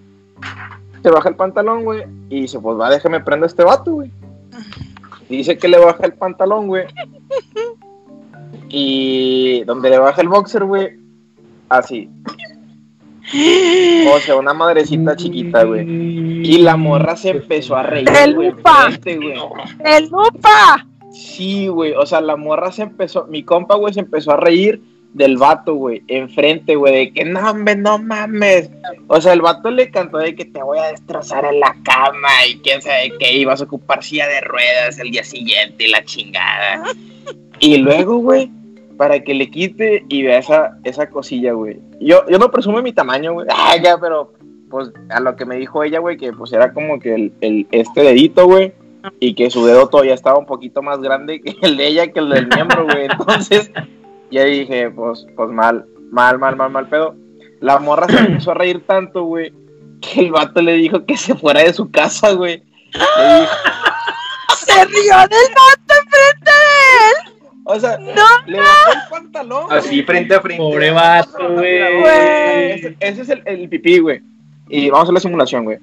Se baja el pantalón, güey, y dice, pues, va, déjame prender a este vato, güey. Dice que le baja el pantalón, güey. Y donde le baja el boxer, güey, así. O sea, una madrecita chiquita, güey. Y la morra se empezó a reír, ¡El lupa! ¡El lupa! Sí, güey. O sea, la morra se empezó, mi compa, güey, se empezó a reír del vato, güey, enfrente, güey, de que no, hombre, no mames. O sea, el vato le cantó de que te voy a destrozar en la cama y quién sabe qué, ibas a ocupar silla de ruedas el día siguiente y la chingada. Y luego, güey, para que le quite y vea esa, esa cosilla, güey. Yo, yo no presumo mi tamaño, güey. Ah, ya, pero pues a lo que me dijo ella, güey, que pues era como que el, el- este dedito, güey, y que su dedo todavía estaba un poquito más grande que el de ella, que el del miembro, güey. (laughs) Entonces, ya dije, pues, pues mal, mal, mal, mal, mal pedo. La morra se empezó a reír tanto, güey, que el vato le dijo que se fuera de su casa, güey. Le dijo- (laughs) Se rió del vato enfrente de él. o sea, No, le bajó el pantalón. güey. Así frente a frente. Pobre vato, güey. Güey. Ese, ese es el, el pipí, güey. Y vamos a hacer la simulación, güey.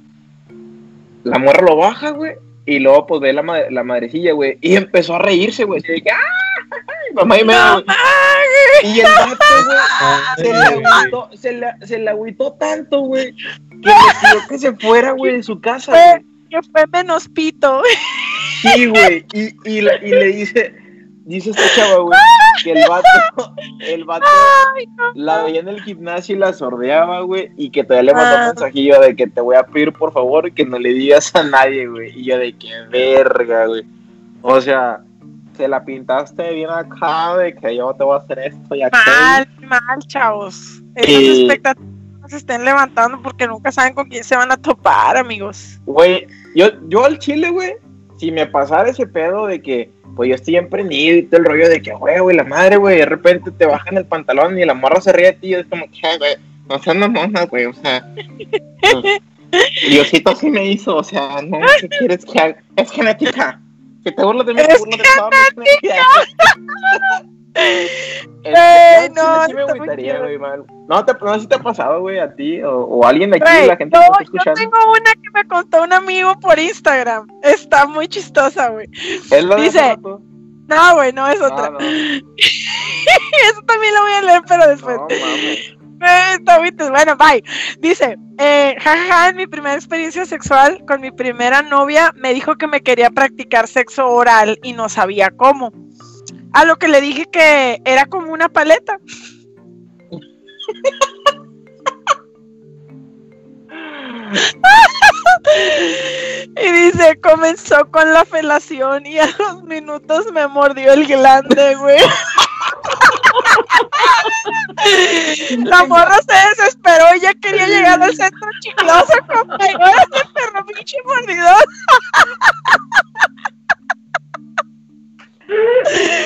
La morra lo baja, güey. Y luego, pues, ve la, ma- la madrecilla, güey. Y empezó a reírse, güey. Que, ¡ah! Mamá y mames. Y el vato, güey, se le agüitó, se le, se le agüitó tanto, güey, que le pidió que se fuera, güey, de su casa, que fue menos pito. Sí, güey. Y, y, y le dice, dice esta chava, güey, (laughs) que el vato, el vato Ay, no. la veía en el gimnasio y la sordeaba, güey, y que todavía le mandó un Ah. mensajillo de que te voy a pedir, por favor, que no le digas a nadie, güey. Y yo de que verga, güey. O sea, se la pintaste bien acá de que yo te voy a hacer esto y aquello. Mal, mal, chavos. Esas Y- expectativas se estén levantando porque nunca saben con quién se van a topar, amigos. Güey, yo, yo al chile, güey, si me pasara ese pedo de que, pues yo estoy emprendido y todo el rollo de que, güey, güey, la madre, güey, de repente te bajan el pantalón y la morra se ríe de ti, y es como que, "Ay, güey, no seas mamona, güey, o sea. Diosito sí me hizo, o sea, no, ¿qué quieres que haga? Es genética. Que te burlas de mí, te burlas de todo, (laughs) Este, no, sí me agüitaría, güey, man. No, te, no sé si te ha pasado, güey, a ti o, o a alguien de aquí, Güey, la gente yo, que está yo escuchando. tengo una que me contó un amigo por Instagram. Está muy chistosa, güey. ¿Es la de dice-? No, güey, no es otra. Ah, no. (laughs) Eso también lo voy a leer, pero después. No, mames. Bueno, bye. Dice, eh, jajaja, en mi primera experiencia sexual con mi primera novia me dijo que me quería practicar sexo oral y no sabía cómo. A lo que le dije que era como una paleta. Y dice, comenzó con la felación y a los minutos me mordió el glande, güey. La morra se desesperó y ya quería llegar al centro chicloso con mayores de perro pinche mordidor.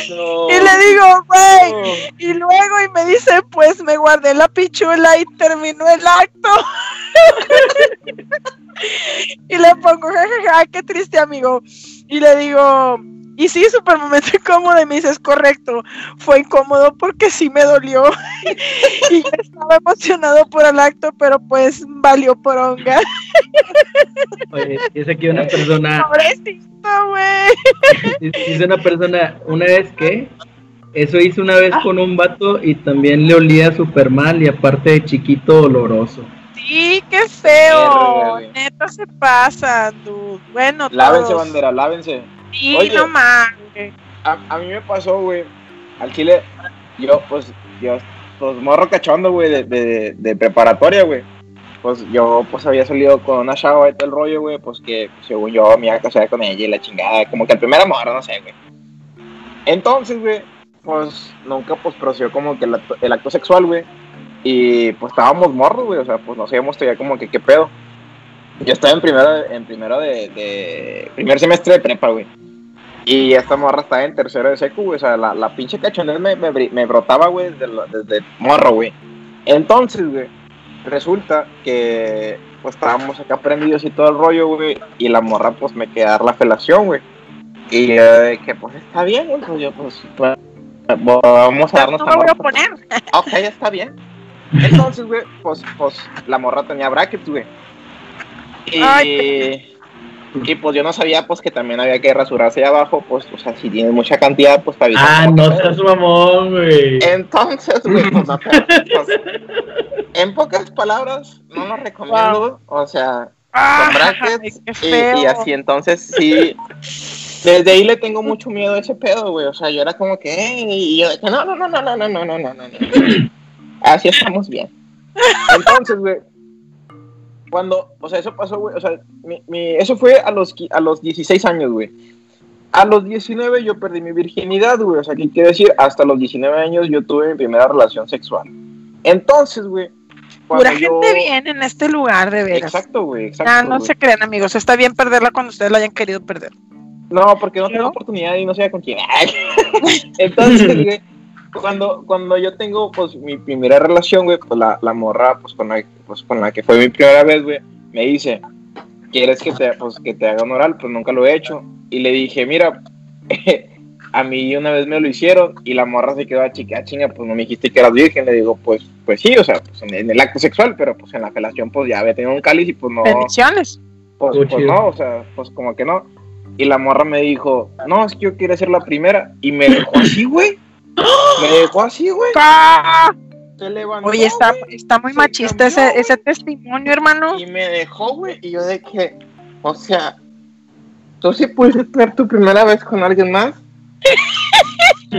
No. Y le digo, güey. Y luego y me dice, pues me guardé la pichula y terminó el acto. (laughs) y le pongo, jajaja, qué triste amigo. Y le digo, y sí, súper momento incómodo. Y me dice, es correcto. Fue incómodo porque sí me dolió. (laughs) y yo estaba emocionado por el acto, pero pues valió por onga. Oye, dice aquí una persona, Pobrecito, güey. dice una persona, una vez que eso hizo una vez con un vato y también le olía súper mal y aparte de chiquito doloroso. Sí, qué feo. Neta se pasa, dude. Bueno, Lávense, todos. bandera, lávense. Sí, Oye. no mames. A, a mí me pasó, güey, al chile, yo, pues, yo, pues, morro cachondo, güey, de, de, de preparatoria, güey. Pues yo, pues, había salido con una chava y todo el rollo, güey, pues, que, según yo, me iba a casar con ella y la chingada, como que el primer amor, no sé, güey. Entonces, güey, pues, nunca, pues, procedió como que el acto, el acto sexual, güey. Y, pues, estábamos morros, güey, o sea, pues, no sabíamos todavía como que qué pedo. Yo estaba en primero, en primero de, de primer semestre de prepa, güey. Y esta morra estaba en tercero de secu, güey. O sea, la, la pinche cachondez me, me, me brotaba, güey, desde, desde morro, güey. Entonces, güey, resulta que pues estábamos acá prendidos y todo el rollo, güey. Y la morra, pues me queda dar la felación, güey. Y yo de que, pues está bien, güey. Pues yo, pues, pues, vamos a darnos No me voy a poner. Ok, está bien. Entonces, güey, pues, pues la morra tenía brackets, güey. Y, Ay, Y pues yo no sabía pues que también había que rasurarse ahí abajo, pues, o sea, si tienes mucha cantidad, pues para Ah, no seas mamón, güey. Entonces, güey, pues, no, (laughs) pues, en pocas palabras, no lo recomiendo, o sea, Ah, con brackets qué y, feo. y así, entonces sí, desde ahí le tengo mucho miedo a ese pedo, güey, o sea, yo era como que, y yo de no, no, no, no, no, no, no, no, no, no. (coughs) así estamos bien. Entonces, güey, cuando, o sea, eso pasó, güey, o sea, mi, mi- eso fue a los, a los 16 años, güey. A los 19 yo perdí mi virginidad, güey, o sea, ¿qué quiere decir? Hasta los 19 años yo tuve mi primera relación sexual. Entonces, güey, Pura yo... gente bien en este lugar, de veras. Exacto, güey, exacto. No se crean, amigos. Está bien perderla cuando ustedes la hayan querido perder. No, porque no tengo oportunidad y no sé con quién. (laughs) Entonces, (laughs) güey, cuando, cuando yo tengo pues mi primera relación, güey, pues la, la morra, pues con la, pues con la que fue mi primera vez, güey, me dice, ¿quieres que te, pues, que te haga un oral? Pues nunca lo he hecho. Y le dije, mira, (laughs) a mí una vez me lo hicieron y la morra se quedó a chica, chinga, pues no me dijiste que eras virgen. Le digo, pues, pues sí, o sea, pues en, en el acto sexual, pero pues en la felación, pues ya había tenido un cáliz y pues no. Bendiciones. Pues, pues no, o sea, pues como que no. Y la morra me dijo, no, es que yo quiero ser la primera. Y me dejó así, güey. Me dejó así, güey. ¡Ah! Se levantó. Oye, está, está muy se machista ese, cambió, ese testimonio, hermano. Y me dejó, güey. Y yo de que, o sea, ¿tú sí pudiste tener tu primera vez con alguien más? (laughs)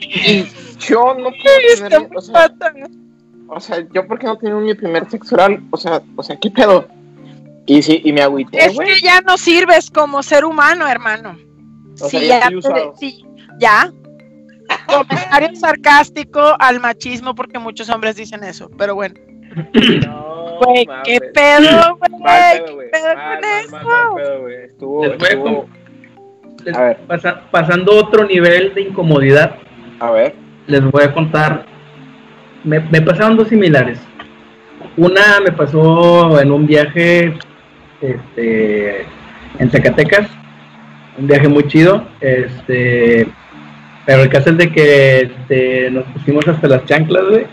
y yo no puedo tener, o sea, o sea, yo porque no tengo mi primer sexo oral, o sea, o sea, ¿qué pedo? Y sí, y me agüité, Es que ya no sirves como ser humano, hermano. O sea, Sí, ya ya, estoy te- usado. sí, ya. Comentario sarcástico al machismo porque muchos hombres dicen eso, pero bueno. No, Güey, mames. qué pedo, güey. Mal ¿Qué pedo, Mal, con mal, eso? mal pedo, güey. Estuvo, Les a estuvo- Les- A ver. pasa- pasando a otro nivel de incomodidad, A ver. les voy a contar. Me, me pasaron dos similares. Una me pasó en un viaje este, en Zacatecas, un viaje muy chido. Este, pero el caso es de que este, nos pusimos hasta las chanclas, güey.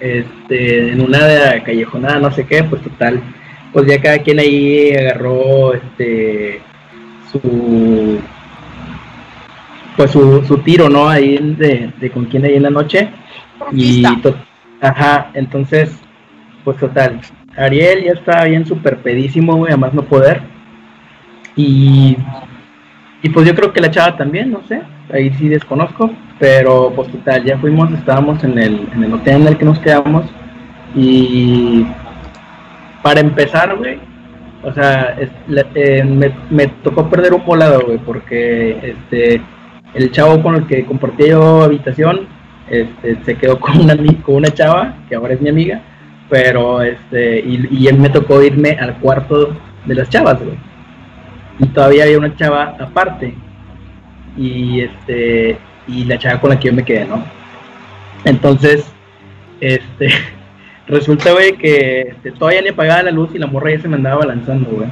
Este, en una de callejonada, no sé qué, pues total. Pues ya cada quien ahí agarró este su pues su, su tiro, ¿no? Ahí de, de con quién ahí en la noche. Y Conquista. ajá, entonces, pues total. Ariel ya estaba bien súper pedísimo, güey, a más no poder. Y, y pues yo creo que la chava también, no sé. Ahí sí desconozco. Pero pues total, ya fuimos, estábamos en el, en el hotel en el que nos quedamos. Y para empezar, güey, o sea, eh, me, me tocó perder un volado, güey, porque este el chavo con el que compartía yo habitación este, se quedó con una, con una chava, que ahora es mi amiga, pero este, y, y él me tocó irme al cuarto de las chavas, güey. Y todavía había una chava aparte. Y este, y la chava con la que yo me quedé, ¿no? Entonces, este, (laughs) resulta, güey, que este, todavía ni apagaba la luz y la morra ya se me andaba balanzando, güey.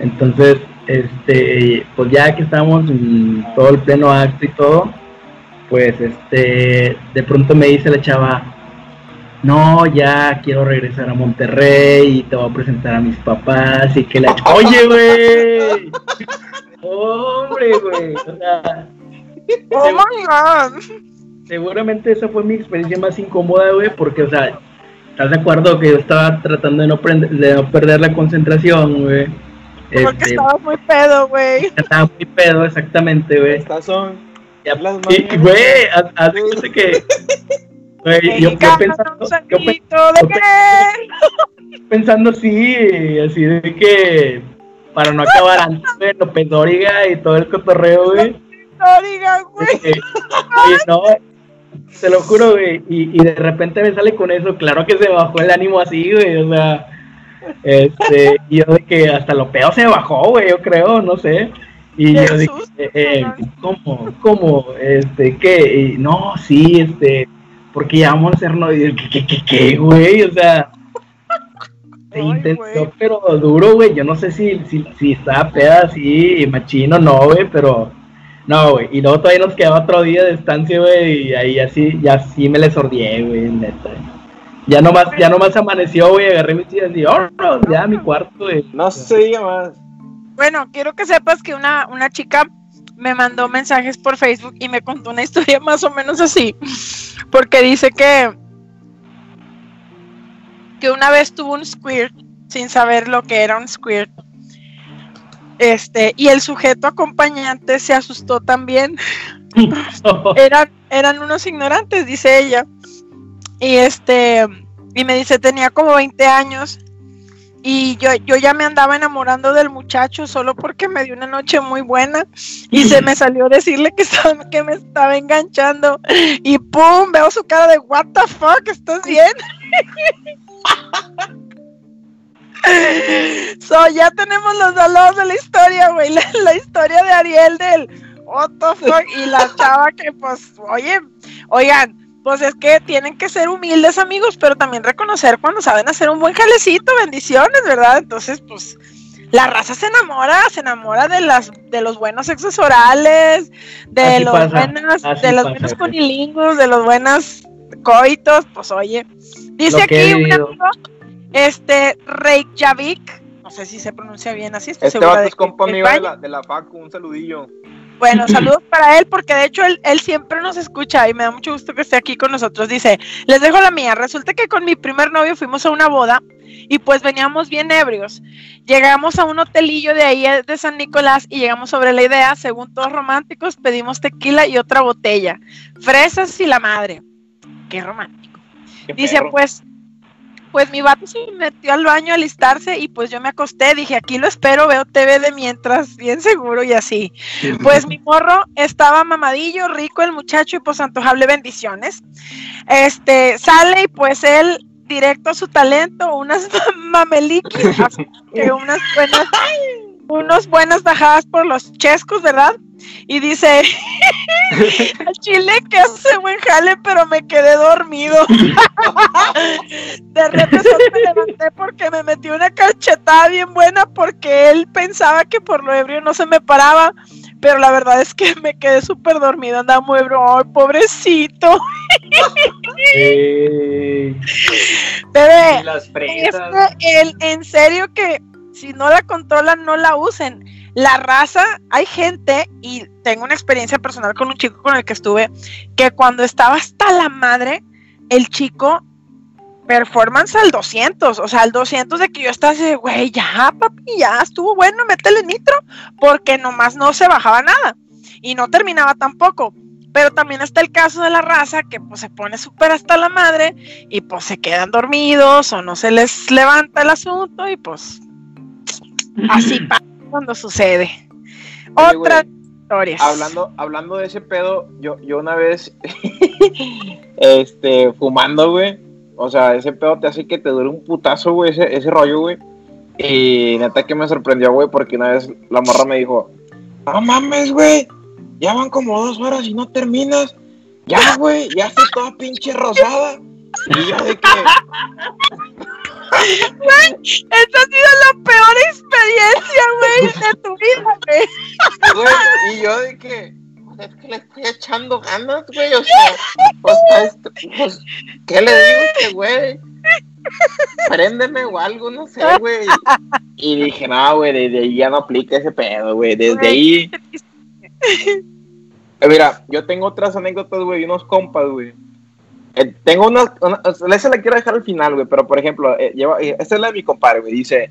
Entonces, este, pues ya que estábamos en todo el pleno acto y todo, pues este, de pronto me dice la chava, no, ya quiero regresar a Monterrey y te voy a presentar a mis papás y que la... (laughs) Oye, güey. Hombre, güey. O sea, (laughs) Oh my god. seguramente esa fue mi experiencia más incómoda, güey, porque, o sea, ¿estás de acuerdo que yo estaba tratando de no, prende- de no perder la concentración, güey? Porque Este, estaba muy pedo, güey. (laughs) estaba muy pedo, exactamente, güey. Estas son Ya, las Y, güey, de cuenta que. Güey, yo, yo pensando, yo yo pensando así, así de que. Para no acabar antes, (laughs) güey, López Dóriga y todo el cotorreo, güey. Digan, güey. de que, oye, (laughs) no, te lo juro, güey. Y, y de repente me sale con eso, claro que se bajó el ánimo así, güey, o sea. Este, y yo de que hasta lo peor se bajó, güey, yo creo, no sé. Y Qué yo dije, eh, eh. ¿cómo? ¿Cómo? Este, ¿qué? Y, no, sí, este, porque ya vamos a ser novios. ¿Qué, qué, qué, qué, güey? O sea, se Ay, intentó, pero duro, güey. Yo no sé si, si, si estaba peda así, machino, no, güey, pero no, güey. Y luego todavía nos quedaba otro día de estancia, güey, y ahí así, ya sí me le sordié, güey, neta. Ya nomás, ya nomás amaneció, güey, agarré mis días y, oh, no, ya a mi cuarto, güey. No se diga más. Bueno, quiero que sepas que una, una chica me mandó mensajes por Facebook y me contó una historia más o menos así. Porque dice que, que una vez tuvo un squirt sin saber lo que era un squirt. Este, y el sujeto acompañante se asustó también. (laughs) eran, eran unos ignorantes, dice ella. Y este, y me dice, tenía como 20 años y yo, yo ya me andaba enamorando del muchacho solo porque me dio una noche muy buena y se me salió decirle que, estaba, que me estaba enganchando y pum, veo su cara de what the fuck, ¿estás bien? (laughs) so, ya tenemos los dos de la historia, güey, la, la historia de Ariel del what the fuck y la chava que pues, oye, oigan, pues es que tienen que ser humildes amigos, pero también reconocer cuando saben hacer un buen jalecito, bendiciones, ¿verdad? Entonces, pues la raza se enamora, se enamora de las de los buenos sexos orales, de los buenos, de los buenos conilingos, de los buenos coitos, pues oye, dice aquí un amigo, este Reykjavik, no sé si se pronuncia bien así, estoy este va es compa amigo de la, de la Facu, un saludillo. Bueno, (clears throat) saludos para él porque de hecho él, siempre nos escucha y me da mucho gusto que esté aquí con nosotros. Dice, les dejo la mía. Resulta que con mi primer novio fuimos a una boda y pues veníamos bien ebrios. Llegamos a un hotelillo de ahí de San Nicolás y llegamos sobre la idea, según todos románticos, pedimos tequila y otra botella. Fresas y la madre. Qué romántico. Dice, pues pues mi vato se metió al baño a alistarse y pues yo me acosté, dije, aquí lo espero, veo TV de mientras, bien seguro y así. Pues mi morro estaba mamadillo, rico el muchacho y pues antojable bendiciones. Este, sale y pues él directo a su talento, unas (laughs) mameliquis, (laughs) unas buenas, unas buenas bajadas por los chescos, ¿verdad? y dice, (laughs) Chile que hace buen jale, pero me quedé dormido. de repente me levanté porque me metí una cachetada bien buena porque él pensaba que por lo ebrio no se me paraba, pero la verdad es que me quedé súper dormido, andaba muy ebrio, ay, pobrecito. Bebé, en serio que si no la controlan, no la usen la raza, hay gente, y tengo una experiencia personal con un chico con el que estuve, que cuando estaba hasta la madre, el chico performance al 200, o sea, al 200 de que yo estaba así, güey, ya, papi, ya estuvo bueno, métele nitro, porque nomás no se bajaba nada y no terminaba tampoco. Pero también está el caso de la raza que pues se pone súper hasta la madre y pues se quedan dormidos o no se les levanta el asunto y pues así (laughs) pasa cuando sucede. Otras historias. Hablando, hablando de ese pedo, yo, yo una vez, (laughs) este, fumando, güey, o sea, ese pedo te hace que te dure un putazo, güey, ese, ese rollo, güey. Y neta que me sorprendió, güey, porque una vez la morra me dijo, no mames, güey, ya van como dos horas y no terminas. Ya, güey, ya estoy toda pinche rosada. Y yo de que, (laughs) esta ha sido la peor experiencia, güey, de tu vida, güey. y yo de que, es que le estoy echando ganas, güey, o sea, pues, ¿qué le digo a este güey? Préndeme o algo, no sé, güey. Y dije, no, güey, desde ahí ya no aplica ese pedo, güey, desde ahí... Mira, yo tengo otras anécdotas, güey, unos compas, güey eh, tengo una, esa la quiero dejar al final, güey, pero por ejemplo, eh, lleva, eh, esta es la de mi compadre, güey, dice,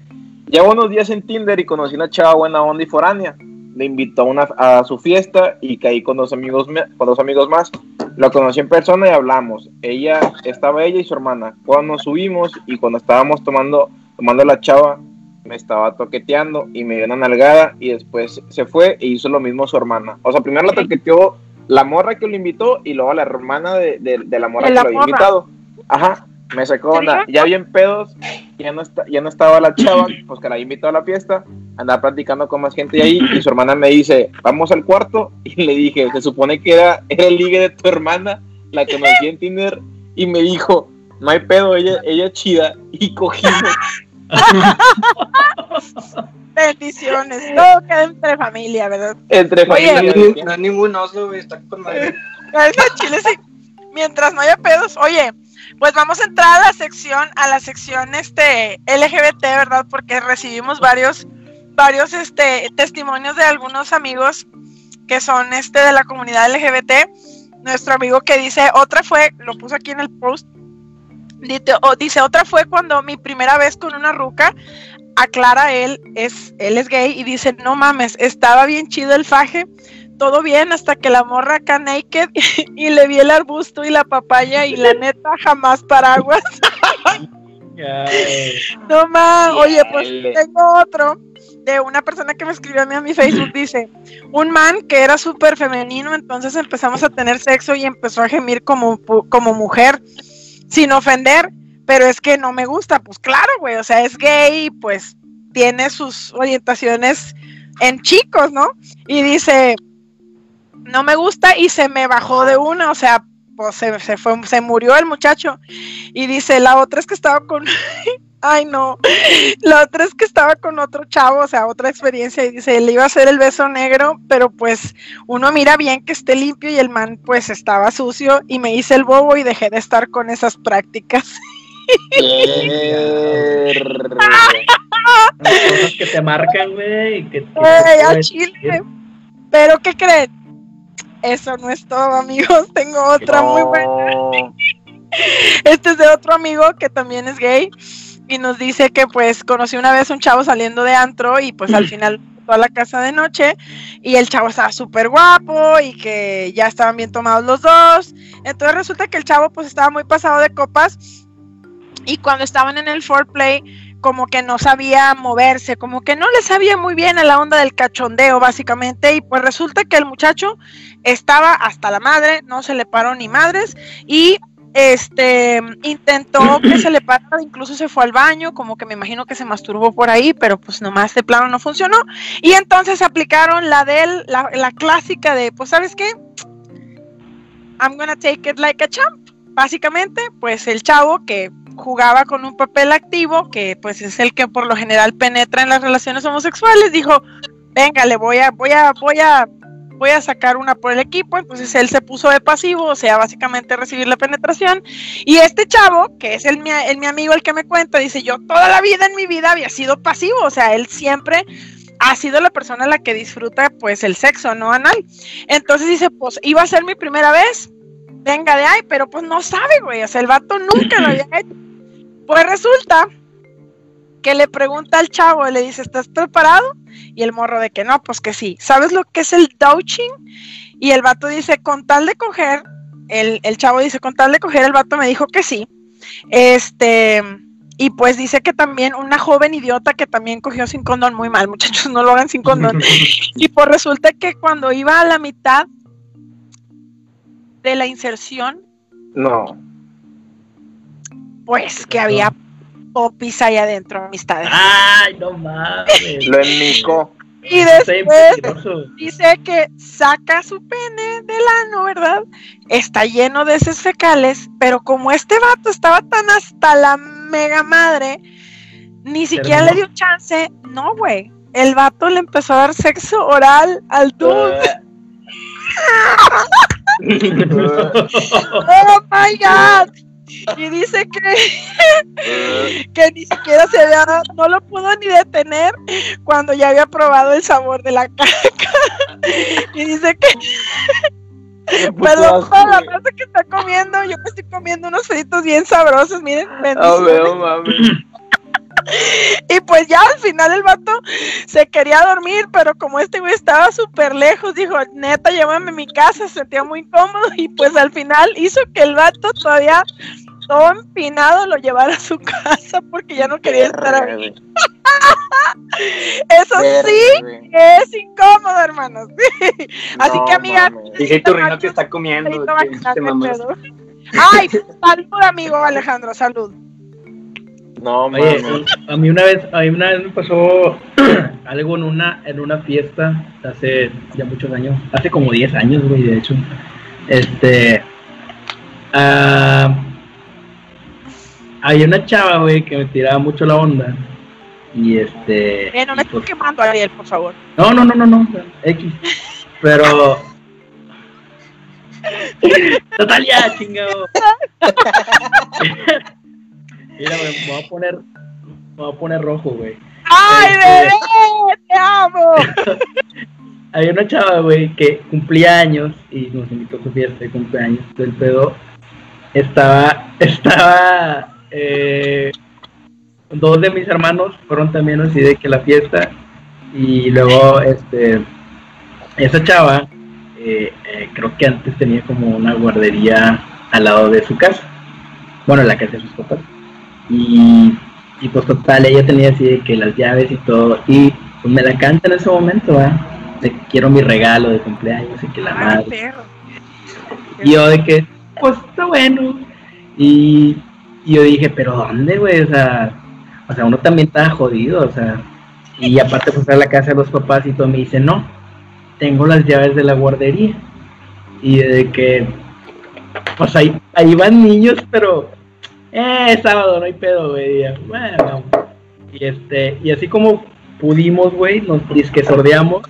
llevo unos días en Tinder y conocí una chava buena onda y foránea, le invitó una, a su fiesta y caí con dos amigos, con dos amigos más, lo conocí en persona y hablamos, ella, estaba ella y su hermana, cuando nos subimos y cuando estábamos tomando, tomando la chava, me estaba toqueteando y me dio una nalgada y después se fue e hizo lo mismo su hermana, o sea, primero la toqueteó la morra que lo invitó y luego la hermana de, la morra que lo había invitado. Ajá, me sacó onda. Ya bien pedos, ya no, está, ya no estaba la chava, pues que la había invitado a la fiesta, andaba platicando con más gente ahí y su hermana me dice, vamos al cuarto (laughs) y le dije, se supone que era, el ligue de tu hermana, la que conocí en Tinder y me dijo, no hay pedo, ella, ella es chida y cogimos. (laughs) (laughs) Bendiciones. Todo queda entre familia, ¿verdad? Entre familia. no hay ningún oso, güey. Está con madre. (laughs) Chile, sí. Mientras no haya pedos. Oye, pues vamos a entrar a la sección, a la sección este LGBT, ¿verdad? Porque recibimos varios varios este, testimonios de algunos amigos que son este de la comunidad LGBT. Nuestro amigo que dice, otra fue, lo puso aquí en el post, dice, o- dice, otra fue cuando mi primera vez con una ruca, aclara él, es, él es gay y dice, no mames, estaba bien chido el faje, todo bien hasta que la morra acá naked (laughs) y le vi el arbusto y la papaya y la neta jamás paraguas. (laughs) No mames, oye, pues tengo otro de una persona que me escribió a mí a mi Facebook, (laughs) dice, un man que era súper femenino, entonces empezamos a tener sexo y empezó a gemir como, pu- como mujer, sin ofender, pero es que no me gusta, pues claro, güey, o sea, es gay, pues tiene sus orientaciones en chicos, ¿no? Y dice, no me gusta y se me bajó de una, o sea, pues se, fue, se murió el muchacho. Y dice, la otra es que estaba con, (laughs) ay no, la otra es que estaba con otro chavo, o sea, otra experiencia, y dice, le iba a hacer el beso negro, pero pues uno mira bien que esté limpio y el man pues estaba sucio y me hice el bobo y dejé de estar con esas prácticas. Las (laughs) cosas que te marcan, güey. y que- que te Ey, a puedes- Chile. Pero ¿qué creen? Eso no es todo, amigos. (laughs) Tengo otra muy buena. Este es de otro amigo que también es gay y nos dice que pues conocí una vez un chavo saliendo de antro y pues al (clears throat) final fue a la casa de noche y el chavo estaba súper guapo y que ya estaban bien tomados los dos. Entonces resulta que el chavo pues estaba muy pasado de copas y cuando estaban en el foreplay como que no sabía moverse, como que no le sabía muy bien a la onda del cachondeo básicamente y pues resulta que el muchacho estaba hasta la madre, no se le paró ni madres y este intentó que se le parara, incluso se fue al baño, como que me imagino que se masturbó por ahí, pero pues nomás de plano no funcionó. Y entonces aplicaron la del, la, la clásica de, pues sabes qué, I'm gonna take it like a champ. Básicamente, pues el chavo que jugaba con un papel activo, que pues es el que por lo general penetra en las relaciones homosexuales, dijo, venga, le voy a, voy a, voy a voy a sacar una por el equipo, entonces él se puso de pasivo, o sea, básicamente recibir la penetración, y este chavo, que es el, mi, el, mi amigo el que me cuenta, dice, yo toda la vida en mi vida había sido pasivo, o sea, él siempre ha sido la persona la que disfruta pues el sexo, no anal. Entonces dice, pues iba a ser mi primera vez, venga de ahí, pero pues no sabe, güey, o sea, el vato nunca lo había hecho. Pues resulta que le pregunta al chavo, le dice, ¿estás preparado? Y el morro de que no, pues que sí. ¿Sabes lo que es el douching? Y el vato dice, con tal de coger, el, el chavo dice, con tal de coger, el vato me dijo que sí. Este, y pues dice que también una joven idiota que también cogió sin condón, muy mal, muchachos, no lo hagan sin condón. (laughs) y pues resulta que cuando iba a la mitad de la inserción, No. pues que había popis ahí adentro, amistades. Ay, no mames. Lo enmicó. Y después dice que saca su pene del ano, ¿verdad? Está lleno de heces fecales, pero como este vato estaba tan hasta la mega madre, ni siquiera le dio chance. No, güey. El vato le empezó a dar sexo oral al dude. (laughs) ¡Oh, my God! Y dice que, (laughs) que ni siquiera se había, no lo pudo ni detener cuando ya había probado el sabor de la caca. Y dice que, perdón por la raza que está comiendo, yo me estoy comiendo unos fritos bien sabrosos, miren, bendiciones. veo, mami. Y pues ya al final el vato se quería dormir, pero como este güey estaba súper lejos, dijo, neta, llévame a mi casa, se sentía muy incómodo y pues al final hizo que el vato todavía todo empinado lo llevara a su casa porque ya no quería estar ahí. (laughs) Eso sí es incómodo, hermanos. (laughs) Así No que, amiga. Dice tu rino que está comiendo. te. Ay, salud, amigo Alejandro, salud. No, Oye, a mí una vez, a mí una vez me pasó (clears throat) algo en una, en una fiesta hace ya muchos años, hace como 10 años, güey, de hecho. Este, había una chava, güey, que me tiraba mucho la onda. Y este. Eh, no me estés pues- quemando, Ariel, por favor. no, no, no, no, no, X. Pero. (laughs) Total, ya, chingado. (laughs) Mira, me voy a poner. Me voy a poner rojo, güey. ¡Ay, Este- bebé! (laughs) había una chava, güey, que cumplía años y nos invitó a su fiesta de cumpleaños. El pedo estaba, (laughs) estaba, eh, dos de mis hermanos fueron también así de que la fiesta y luego, este, esa chava, eh, eh, creo que antes tenía como una guardería al lado de su casa, bueno, la casa de sus papás. Y, y pues total, ella tenía así de que las llaves y todo, y pues me la canta en ese momento, ¿verdad? De que quiero mi regalo de cumpleaños y que la madre. perro. Y yo de que, pues está bueno. Y, y yo dije, pero ¿dónde, güey? O sea, o sea, uno también está jodido, o sea. Y aparte pues a la casa de los papás y todo me dice, no, tengo las llaves de la guardería. Y de que, pues ahí, ahí van niños, pero, eh, es sábado, no hay pedo, güey. Bueno. Y este, y así como pudimos, güey, nos disque sordeamos.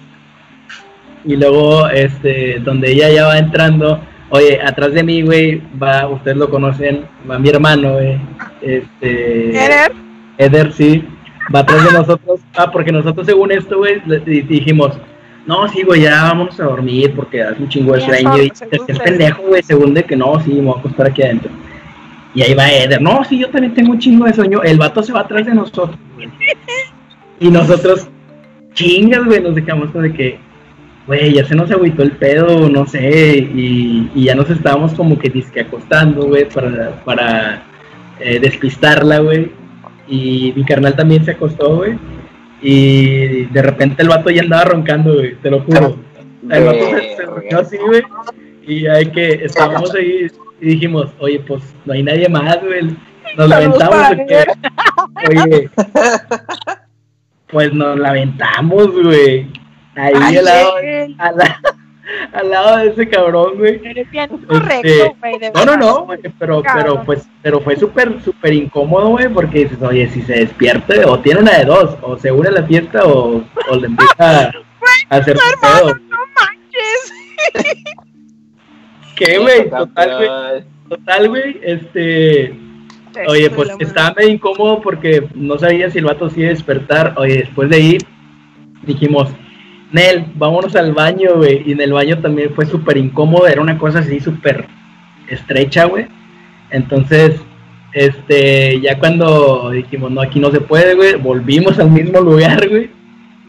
Y luego, este, donde ella ya va entrando, oye, atrás de mí, güey, va, ustedes lo conocen, va mi hermano, güey. Este. ¿Eder? Eder, sí, va atrás de nosotros. Ah, porque nosotros, según esto, güey, dijimos, no, sí, güey, ya vámonos a dormir porque hace un chingo de sueño. Y es pendejo, güey, según de que no, sí, me voy a acostar aquí adentro. Y ahí va Eder, no, sí, yo también tengo un chingo de sueño. El vato se va atrás de nosotros, güey. Y nosotros, chingas, güey, nos dejamos como de que, güey, ya se nos agüitó el pedo, no sé, y, y ya nos estábamos como que disque acostando, güey, para, para eh, despistarla, güey. Y mi carnal también se acostó, güey. Y de repente el vato ya andaba roncando, güey, te lo juro. El vato se, se roncó así, güey. Y hay que estábamos ahí y dijimos, oye, pues no hay nadie más, güey. Nos la aventamos, para ¿o qué? Oye, pues nos la aventamos, güey. Ahí Ay, al lado, al, la- (laughs) al lado de ese cabrón, güey. Eres bien Este, correcto, güey. No, no, no, güey, pero, Cabrón. pero pues, pero fue súper, súper incómodo, güey, porque dices, oye, si se despierta, o tiene una de dos, o se une a la fiesta, o, o le empieza (laughs) a, a hacer pedo. No manches. (laughs) ¿Qué, güey? Total, güey, total, güey, este, oye, pues estaba medio incómodo porque no sabía si el vato sí iba a despertar, oye, después de ir, dijimos, Nel, vámonos al baño, güey, y en el baño también fue súper incómodo, era una cosa así súper estrecha, güey, entonces, este, ya cuando dijimos, no, aquí no se puede, güey, volvimos al mismo lugar, güey,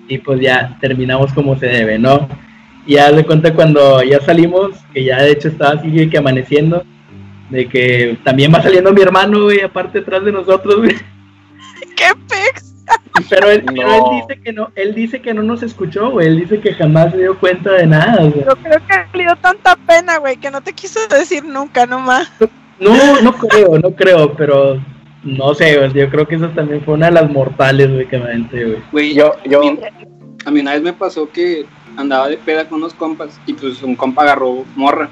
y pues ya terminamos como se debe, ¿no? Y ya de cuenta cuando ya salimos, que ya de hecho estaba así que amaneciendo, de que también va saliendo mi hermano, güey, aparte detrás de nosotros, güey. ¡Qué pex! Pero él, pero él dice que no, él dice que no nos escuchó, güey, él dice que jamás se dio cuenta de nada, güey. Yo creo que le dio tanta pena, güey, que no te quiso decir nunca nomás. No, no creo, no creo, pero no sé, güey, yo creo que eso también fue una de las mortales, güey, que me aventé, güey. Güey, Yo, yo, a mí una vez me pasó que andaba de peda con unos compas y pues un compa agarró morra.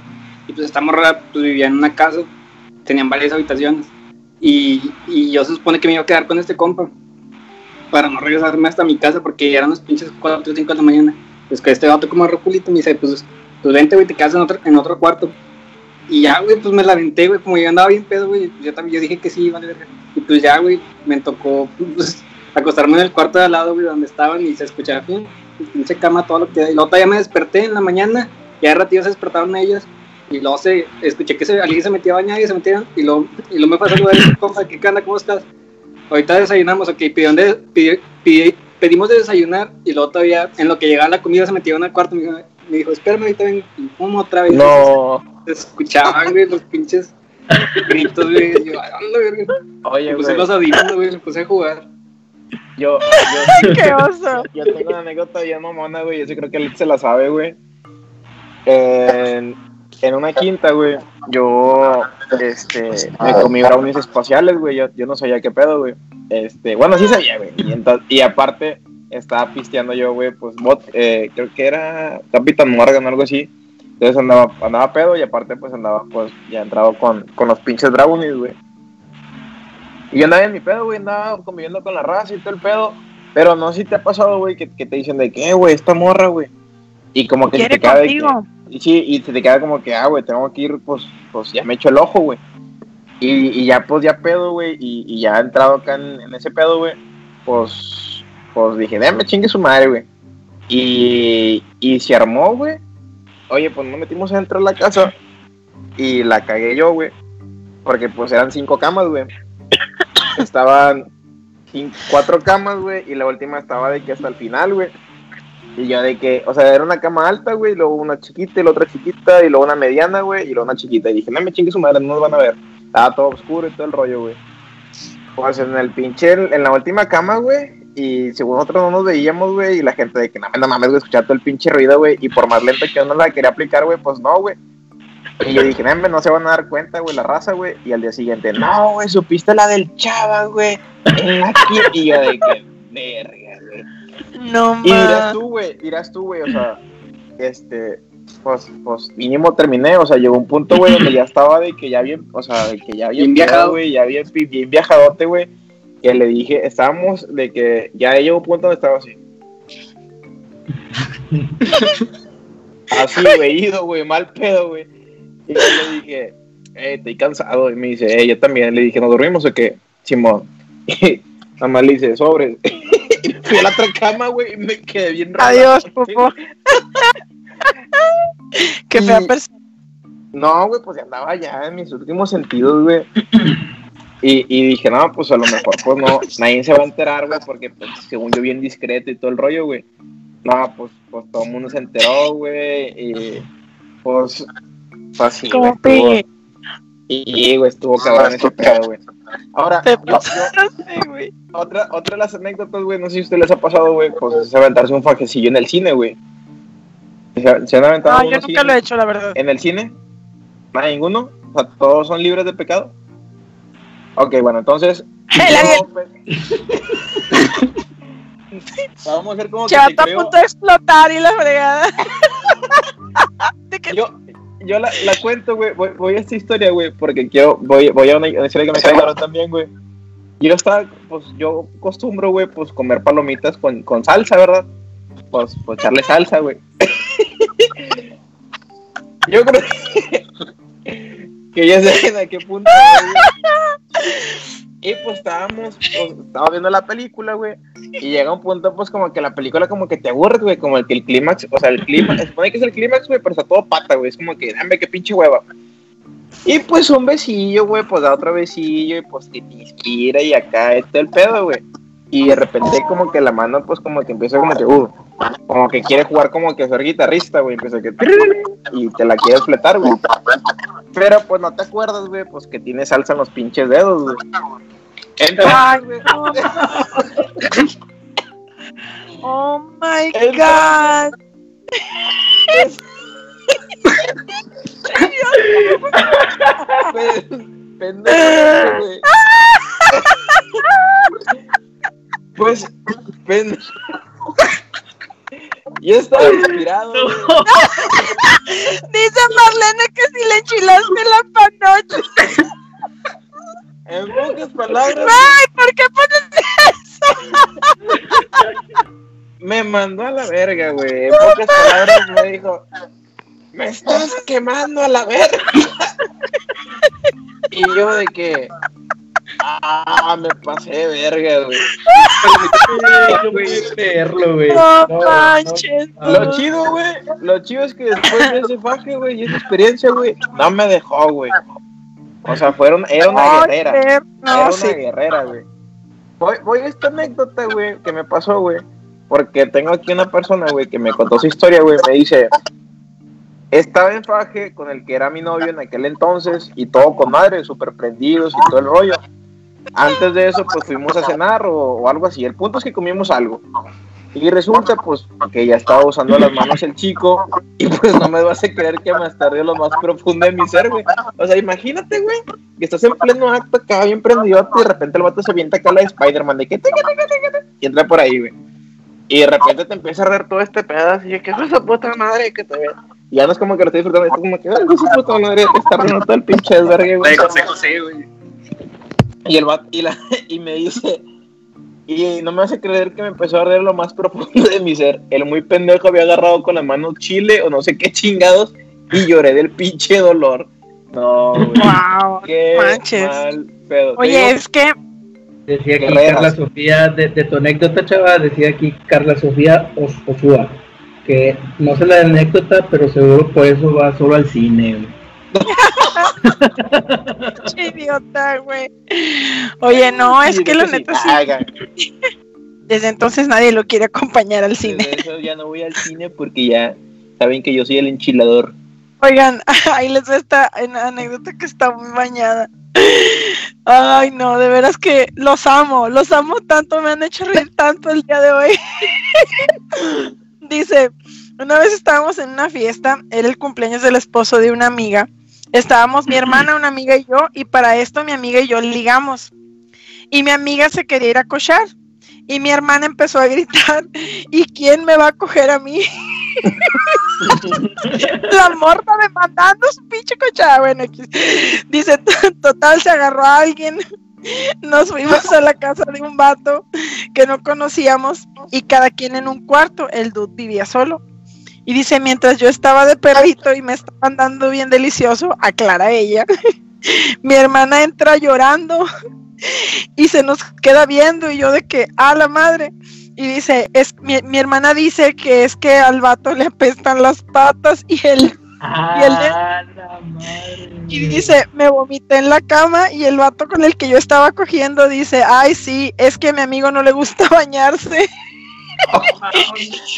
Y pues esta morra pues vivía en una casa, tenían varias habitaciones. Y, y yo se supone que me iba a quedar con este compa para no regresarme hasta mi casa porque eran las pinches 4 o 5 de la mañana. Pues que este vato como repulito me dice, pues, pues vente, güey, te quedas en otro, en otro cuarto. Y ya, güey, pues me la aventé, güey, como yo andaba bien pedo, güey, yo también yo dije que sí, vale, verga. Y pues ya, güey, me tocó, pues, acostarme en el cuarto de al lado, güey, donde estaban y se escuchaba, fin, pinche cama, todo lo que... Y luego todavía me desperté en la mañana, ya de ratito se despertaron ellos, y luego se, escuché que se, alguien se metía a bañar y se metieron, y luego, y luego me pasó a saludar y compa, ¿qué onda, cómo estás? Ahorita desayunamos, ok, pidieron de, pidi- pedimos de desayunar, y luego todavía, en lo que llegaba la comida, se metieron al cuarto, me dijo, me dijo espérame, ahorita ven, y pum, otra vez. no. Se escuchaban, güey, los pinches gritos, güey, yo, "A la verga". Oye, Me puse güey, los audífonos, güey, me puse a jugar. Yo, yo, (laughs) ¡Qué oso! Yo tengo una anécdota bien mamona, güey. Yo sí creo que él se la sabe, güey. En, en una quinta, güey, yo este, me comí brownies espaciales, güey. Yo, yo no sabía qué pedo, güey. Este, bueno, sí sabía, güey. Y, y aparte, estaba pisteando yo, güey, pues, bot, eh, creo que era Capitán Morgan o algo así. Entonces andaba, andaba pedo y aparte, pues, andaba, pues, ya entrado con, con los pinches brownies, güey. Y yo andaba en mi pedo, güey, andaba conviviendo con la raza y todo el pedo. Pero no sé si te ha pasado, güey, que, que te dicen de que, "Eh, güey, esta morra, güey. Y como que se ¿Quiere te queda que, y sí, y se te queda como que, ah, güey, tengo que ir, pues, pues ya me echo el ojo, güey. Y, y ya, pues, ya pedo, güey, y, y ya entrado acá en, en ese pedo, güey, pues, pues dije, déjame chingue su madre, güey. Y, y se armó, güey. Oye, pues nos metimos dentro de la casa y la cagué yo, güey. Porque pues eran cinco camas, güey. Estaban cuatro camas, güey, y la última estaba de que hasta el final, güey. Y yo de que, o sea, era una cama alta, güey, y luego una chiquita, y la otra chiquita, y luego una mediana, güey, y luego una chiquita. Y dije, no me chingue su madre, no nos van a ver. Estaba todo oscuro y todo el rollo, güey. Pues en el pinche, en la última cama, güey, y según nosotros no nos veíamos, güey, y la gente de que no, no mames, güey, escuchar todo el pinche ruido, güey, y por más lento que uno la quería aplicar, güey, pues no, güey. Y yo dije, no, se van a dar cuenta, güey, la raza, güey. Y al día siguiente, no, güey, supiste la del chava, güey. Y yo de que, verga, güey. No Y dirás tú, güey, dirás tú, güey, o sea, este, pues, pues, mínimo terminé, o sea, llegó un punto, güey, donde ya estaba de que ya bien, o sea, de que ya bien Bien viajado. güey, ya bien, bien viajadote, güey, que le dije, estábamos de que ya llegó un punto donde estaba así. (laughs) así, güey, ido, güey, mal pedo, güey. Y yo le dije, eh, estoy cansado, y me dice, eh, yo también, le dije, ¿nos dormimos o qué? Simón. (laughs) Y nada más le dice, sobres. (laughs) Fui a la otra cama, güey, y me quedé bien raro. Adiós, (laughs) Popo. Qué fea Y- persona. No, güey, pues ya andaba ya en mis últimos sentidos, güey. Y, y dije, no, pues a lo mejor, pues no, nadie se va a enterar, güey, porque pues, según yo bien discreto y todo el rollo, güey. No, pues, pues todo el mundo se enteró, güey, y pues, güey, Como pe- Y, güey, estuvo cabrón ese pedo, güey. Ahora, te yo- yo- güey. otra, otra de las anécdotas, güey, no sé si a ustedes les ha pasado, güey, pues es aventarse un fajecillo en el cine, güey. ¿Se, se han aventado No, yo nunca en- lo he hecho, la verdad. en el cine? ¿Nada, ninguno? O sea, ¿todos son libres de pecado? Ok, bueno, entonces... (laughs) El Vamos a hacer (laughs) como que te está a punto de explotar y la fregada. (laughs) De que- Yo, yo la, la cuento, güey. Voy, voy a esta historia, güey, porque quiero. Voy, voy a una, una historia que me claro también, güey. Yo estaba, pues yo acostumbro, güey, pues comer palomitas con, con salsa, ¿verdad? Pues, pues echarle salsa, güey. (laughs) yo creo que, (laughs) que ya sé a qué punto. Y pues estábamos, pues, estábamos viendo la película, güey. Y llega un punto, pues, como que la película como que te aburre, güey. Como el que el clímax, o sea, el clímax, se supone que es el clímax, güey, pero está todo pata, güey. Es como que, dame, qué pinche hueva. Y pues un besillo, güey, pues da otro besillo y pues que te inspira y acá está el pedo, güey. Y de repente como que la mano, pues como que empieza como que, uh, como que quiere jugar como que ser guitarrista, güey. Empieza que, y te la quiere fletar, güey. Pero pues no te acuerdas, güey, pues que tiene salsa en los pinches dedos, güey. Entonces, Ay, no. Oh my El- god. Pe- pendejo, güey. Pues, pendejo. (laughs) Yo estaba inspirado, güey. (laughs) Dice Marlene que si le enchilaste la panocha. En pocas palabras, Ay, ¿por qué pones eso? me mandó a la verga, güey. En pocas palabras me dijo, me estás quemando a la verga. (laughs) Y yo de que, ah, me pasé de verga, güey. No puedo creerlo, güey. No No, manches. no. Lo chido, güey, lo chido es que después de ese faje, güey, y esa experiencia, güey, no me dejó, güey. O sea, fueron, era una guerrera. Era una sí. guerrera, güey. Voy, voy a esta anécdota, güey, que me pasó, güey. Porque tengo aquí una persona, güey, que me contó su historia, güey. Me dice, estaba en faje con el que era mi novio en aquel entonces y todo con madre, súper prendidos y todo el rollo. Antes de eso, pues fuimos a cenar o, algo así. El punto es que comimos algo. Y resulta, pues, que ya estaba usando las manos el chico y pues no me vas a creer que me estaré lo más profundo de mi ser, güey. O sea, imagínate, güey, que estás en pleno acto acá bien prendido y de repente el vato se avienta acá la de Spider-Man de que y entra por ahí, güey. Y de repente te empieza a ver todo este pedazo y yo, que es esa puta madre que te ve. Y ya no es como que lo estoy disfrutando, es como que, "Ay, esa puta madre te está riendo todo el pinche desvergue, güey. José, güey. Y el vato, y, la, (laughs) y me dice, y no me hace creer que me empezó a arder lo más (laughs) profundo de mi ser. El muy pendejo había agarrado con la mano chile o no sé qué chingados y lloré del pinche dolor. No, güey. Wow. Qué manches. mal pedo. Oye, digo, es que Decía aquí. Carla Sofía, de, de tu anécdota, chava, decía aquí Carla Sofía Os- Osúa, que no sé la anécdota, pero seguro por eso va solo al cine, güey. (laughs) Qué idiota, güey. Oye, no, es que la sí. neta sí. Desde entonces nadie lo quiere acompañar al cine. Desde eso ya no voy al cine porque ya saben que yo soy el enchilador. Oigan, (laughs) ahí les va esta anécdota que está muy bañada. Ay, no, de veras que los amo, los amo tanto, me han hecho reír tanto el día de hoy. (laughs) Dice, una vez estábamos en una fiesta, era el cumpleaños del esposo de una amiga. Estábamos mi (clears throat) hermana, una amiga y yo, y para esto mi amiga y yo ligamos. Y mi amiga se quería ir a cochar. Y mi hermana empezó a gritar, (laughs) ¿y quién me va a coger a mí? (laughs) la morta demandando su pinche cochada. Bueno, dice, total, se agarró a alguien. Nos fuimos a la casa de un vato que no conocíamos y cada quien en un cuarto. El dude vivía solo. Y dice, mientras yo estaba de perrito y me estaban dando bien delicioso, aclara ella, (laughs) mi hermana entra llorando y se nos queda viendo y yo de que, a la madre. Y dice, es mi, mi hermana dice que es que al vato le apestan las patas y él Y de- Ah, la madre. y dice, me vomité en la cama y el vato con el que yo estaba cogiendo dice, ay sí, es que a mi amigo no le gusta (laughs) bañarse.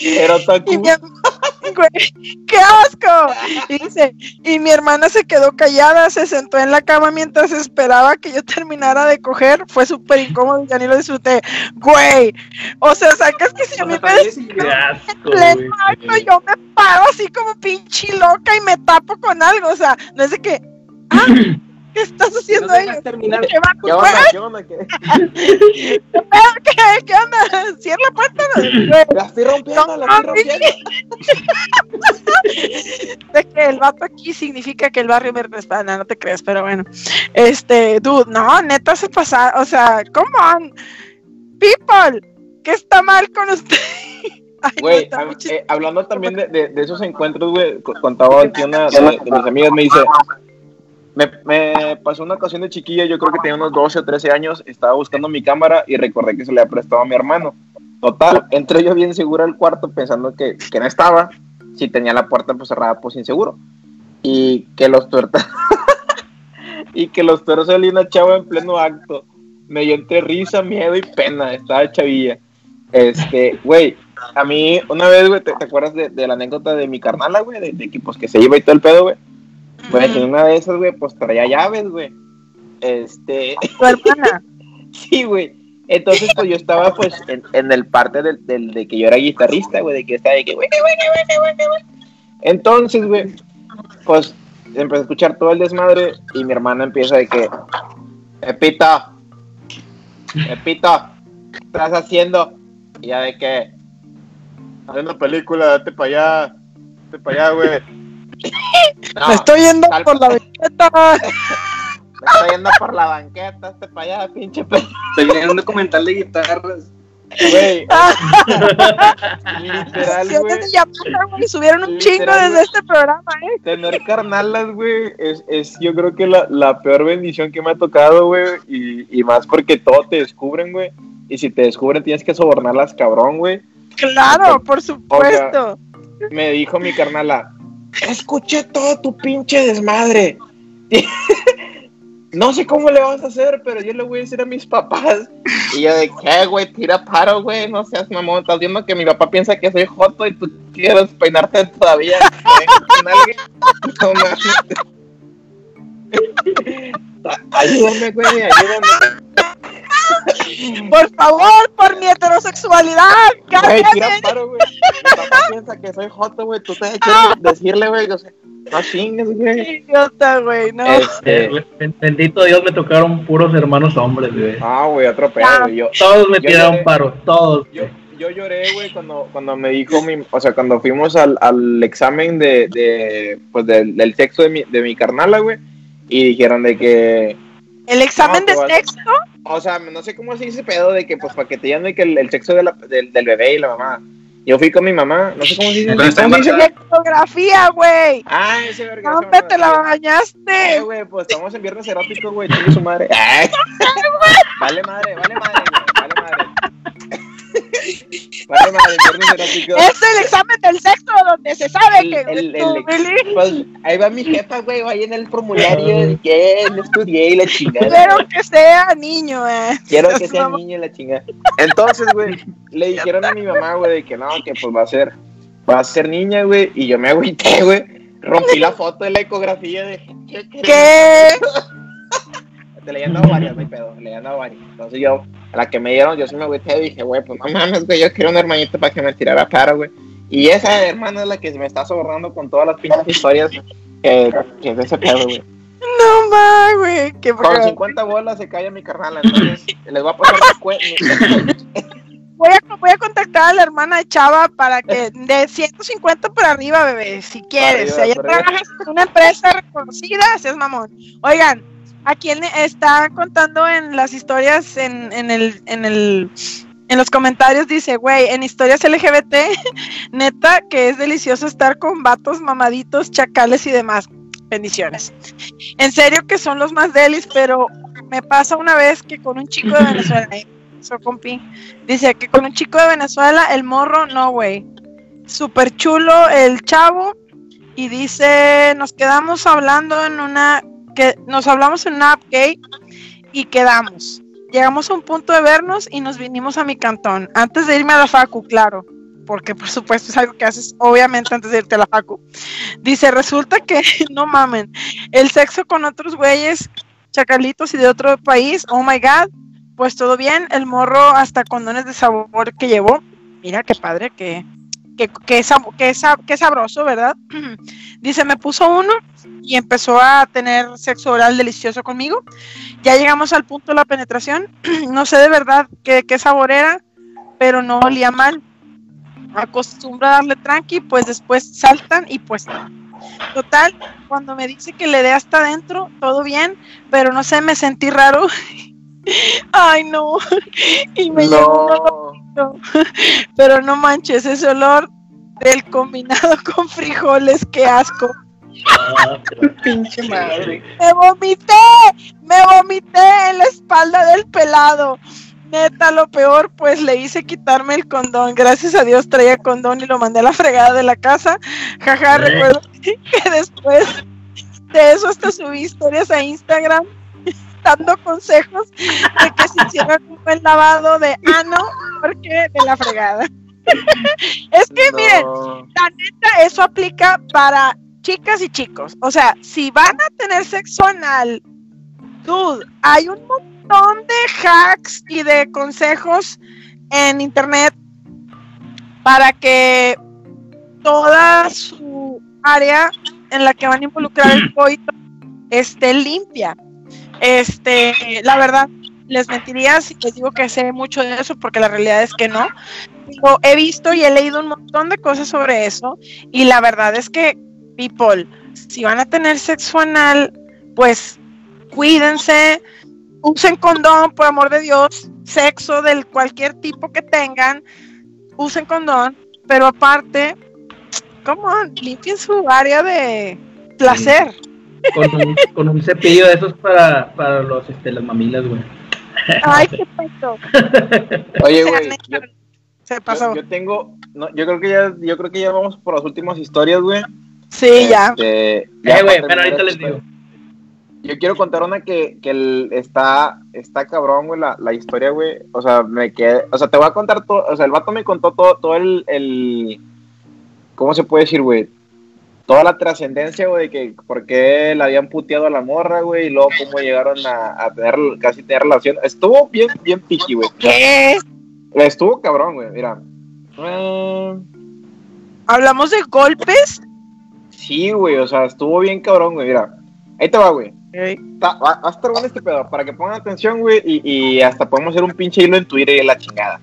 Era Y mi (laughs) Güey, ¡Qué asco! Y dice, y mi hermana se quedó callada, se sentó en la cama mientras esperaba que yo terminara de coger. Fue súper incómodo y ya ni lo disfruté. Güey, o sea, sacas que si a mí me des asco, pleno acto, yo me paro así como pinche loca y me tapo con algo. O sea, no es de que, ah, ¿qué estás haciendo ahí? terminar. ¿Qué, va- ¿Qué onda? ¿Qué onda? ¿Qué? (laughs) ¿Qué, qué onda? Cierra la puerta. La estoy rompiendo, la estoy rompiendo. (laughs) de que el vato aquí significa que el barrio me respalda, no te creas, pero bueno. Este, dude, no, neta se pasa, o sea, come on, people, ¿qué está mal con usted? (laughs) Güey, eh, hablando también de, de- de esos encuentros, güey, co- contaba aquí una de, de mis amigas, me dice, me, me pasó una ocasión de chiquilla, yo creo que tenía unos 12 o 13 años, estaba buscando mi cámara y recordé que se le había prestado a mi hermano. Total, entré yo bien seguro al cuarto pensando que, que no estaba, si tenía la puerta pues cerrada, pues inseguro. Y que los tuertos, (laughs) y que los tuertos salía una chava en pleno acto. Me dio entre risa, miedo y pena, estaba chavilla. Este, güey, a mí, una vez, güey, ¿te, te acuerdas de, de la anécdota de mi carnala, güey? De, de que, pues, que se iba y todo el pedo, güey. Güey, en una de esas, güey, pues traía llaves, güey. Este, Tu hermana. (laughs) sí, güey. Entonces, pues yo estaba, pues, en, en el parte del, del- de que yo era guitarrista, güey, de que estaba de que, güey, güey, güey, güey, güey. Entonces, güey, pues, empecé a escuchar todo el desmadre y mi hermana empieza de que, Pepito, Pepito, ¿qué estás haciendo? Y ya de que, haciendo una película, date para allá, date para allá, güey. (laughs) No, Me estoy yendo tal- por la banqueta. (laughs) me estoy yendo por la banqueta, date para allá, pinche pe... Estoy viendo un documental de guitarras. Güey, (laughs) literal, Sí, güey. güey, subieron un chingo Literal, desde este programa, ¿eh? Tener carnalas, güey, es, es yo creo que la, la peor bendición que me ha tocado, güey, y, y más porque todo te descubren, güey, y si te descubren tienes que sobornarlas, cabrón, güey. Claro, por supuesto. Me dijo mi carnala, escuché todo tu pinche desmadre. (laughs) No sé cómo le vas a hacer, pero yo le voy a decir a mis papás. Y yo de qué, güey, tira paro, güey, no seas mamón. Estás viendo que mi papá piensa que soy joto y tú quieres peinarte todavía. (laughs) No. (laughs) Ayúdame, güey, ayúdame. (laughs) Por favor, por mi heterosexualidad. Güey, tira cállate. paro, güey. Mi papá piensa que soy joto, güey. Tú te quieres decirle, güey. o sea, no chingues, güey. Idiota, güey, no. Este, ben- Bendito Dios, me tocaron puros hermanos hombres, güey. Ah, güey, otro pedo, güey. Yo, Todos me Yo tiraron lloré. paro, todos. yo, yo lloré, güey, cuando, cuando me dijo mi, o sea, cuando fuimos al, al examen de, de pues, del, del sexo de mi, de mi carnala, güey, y dijeron de que, El examen No, de tú vas- sexo. O sea, no sé cómo se dice pedo de que, pues, para que te digan de que el, el sexo de la- del, del bebé y la mamá, Yo fui con mi mamá, no sé cómo se dice. ¿Cómo se dice? Fotografía, güey. Ah, ese verga. No, te la bañaste. Eh, güey, pues estamos en viernes erótico, güey, chingue su madre. Ay. (laughs) vale madre, vale madre, güey, Es el examen del sexo donde se sabe El- que el- tú, el- Pues ahí va mi jefa, güey, ahí en el formulario de que no estudié y la chingada. quiero que sea niño, eh. Quiero que sea mamá. niño y la chingada. Entonces, güey, le dijeron a mi mamá, güey, de que no, que pues va a ser, va a ser niña, güey, y yo me agüité, güey. Rompí la foto de la ecografía de ¿qué? qué? (laughs) ¿Qué? Te le habían dado varias, no hay pedo, le habían dado varias. Entonces yo, a la que me dieron, yo sí me agüité y dije, güey, pues no mames, güey, yo quiero un hermanito para que me tirara para, güey. Y esa hermana es la que me está sobornando con todas las pinches historias que, que es de ese pedo, güey. No más, güey. Qué Con bacán. 50 bolas se calla mi carnal, entonces les voy a pasar mi cue- (laughs) Voy a, voy a contactar a la hermana de Chava para que de 150 para arriba, bebé, si quieres. arriba, si arriba. trabajas en una empresa reconocida, seas mamón. Oigan, a quien está contando en las historias, en, en el, en el, en los comentarios dice, güey, en historias LGBT, (laughs) neta que es delicioso estar con vatos mamaditos, chacales y demás. Bendiciones. En serio que son los más delis, pero me pasa una vez que con un chico de (laughs) Venezuela, eh, so compi, dice que con un chico de Venezuela, el morro, no, güey. Súper chulo el chavo. Y dice, nos quedamos hablando en una, que nos hablamos en una app gay y quedamos. Llegamos a un punto de vernos y nos vinimos a mi cantón. Antes de irme a la facu, claro. Porque por supuesto es algo que haces obviamente antes de irte a la facu. Dice, resulta que, (laughs) no mamen, el sexo con otros güeyes chacalitos y de otro país, oh my god, pues todo bien, el morro hasta condones de sabor que llevó, mira qué padre, que, que, que, sab- que, sab- que sabroso, ¿verdad? (clears throat) Dice, me puso uno y empezó a tener sexo oral delicioso conmigo. Ya llegamos al punto de la penetración, (clears throat) no sé de verdad qué, qué sabor era, pero no olía mal. Acostumbra a darle tranqui, pues después saltan y pues Total, cuando me dice que le dé hasta adentro, todo bien, pero no sé, me sentí raro. (laughs) Ay, no. (laughs) Y me llegó un (laughs) pero no manches, ese olor del combinado con frijoles, qué asco. Ah, (laughs) Pinche madre. Me vomité, me vomité en la espalda del pelado. Neta, lo peor, pues le hice quitarme el condón. Gracias a Dios traía condón y lo mandé a la fregada de la casa. Jaja, Eh. recuerdo que después de eso hasta subí historias a Instagram (laughs) dando consejos de que se hiciera un buen lavado de ano porque de la fregada. (laughs) es que miren, la neta, eso aplica para chicas y chicos. O sea, si van a tener sexo anal, dude, hay un montón de hacks y de consejos en internet para que toda su área en la que van a involucrar el (clears throat) coito esté limpia. Este, la verdad, les mentiría si les digo que sé mucho de eso, porque la realidad es que no. Pero he visto y he leído un montón de cosas sobre eso, y la verdad es que, people, si van a tener sexo anal, pues cuídense, usen condón, por amor de Dios, sexo del cualquier tipo que tengan, usen condón, pero aparte, como limpien su área de placer. con, un, con un cepillo de esos para, para los, este, las mamilas, güey. Ay, qué pedo. (laughs) Oye, güey, yo, Se pasó. yo, yo tengo, no, yo creo que ya, yo creo que ya vamos por las últimas historias, güey. Sí, ya. Este, ya Eh, güey, pero ahorita les digo. Yo quiero contar una que, que el- está, está cabrón, güey, la, la historia, güey. O sea, me quedé, o sea, te voy a contar todo, o sea, el vato me contó todo, todo el, el ¿cómo se puede decir, güey? Toda la trascendencia, güey, de que por qué la habían puteado a la morra, güey, y luego cómo llegaron a, a tener, casi tener relación. Estuvo bien, bien piqui, güey. ¿Qué? Estuvo cabrón, güey, mira. Eh, ¿Hablamos de golpes? Sí, güey, o sea, estuvo bien cabrón, güey, mira. Ahí te va, güey. Está- va, va a estar bueno este pedo, para que pongan atención, güey, y, y hasta podemos hacer un pinche hilo en Twitter y la chingada.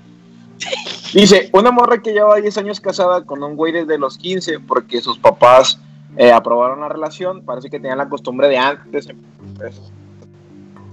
(laughs) Dice, una morra que lleva 10 años casada con un güey desde los 15 porque sus papás eh, aprobaron la relación, parece que tenían la costumbre de antes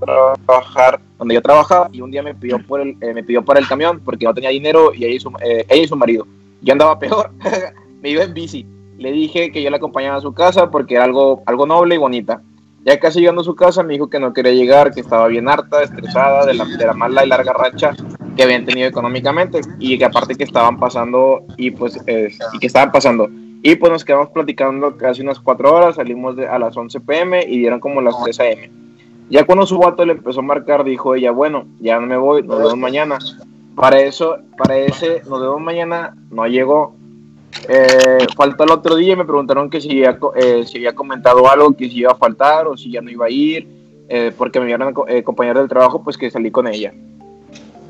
trabajar donde yo trabajaba y un día me pidió por el, eh, me pidió para el camión porque no tenía dinero y ella y su, eh, ella y su marido. Yo andaba peor, (laughs) me iba en bici. Le dije que yo la acompañaba a su casa porque era algo, algo noble y bonita. Ya casi llegando a su casa me dijo que no quería llegar, que estaba bien harta, estresada de la, de la mala y larga racha que habían tenido económicamente y que aparte que estaban pasando y pues eh, y que estaban pasando y pues nos quedamos platicando casi unas cuatro horas, salimos de, a las 11 pm y dieron como las 3 am. Ya cuando su vato le empezó a marcar, dijo ella, bueno, ya no me voy, nos vemos mañana. Para eso, para ese, nos vemos mañana, no llegó. Eh, faltó el otro día y me preguntaron que si había, eh, si había comentado algo, que si iba a faltar o si ya no iba a ir, eh, porque me vieron eh, compañero del trabajo, pues que salí con ella.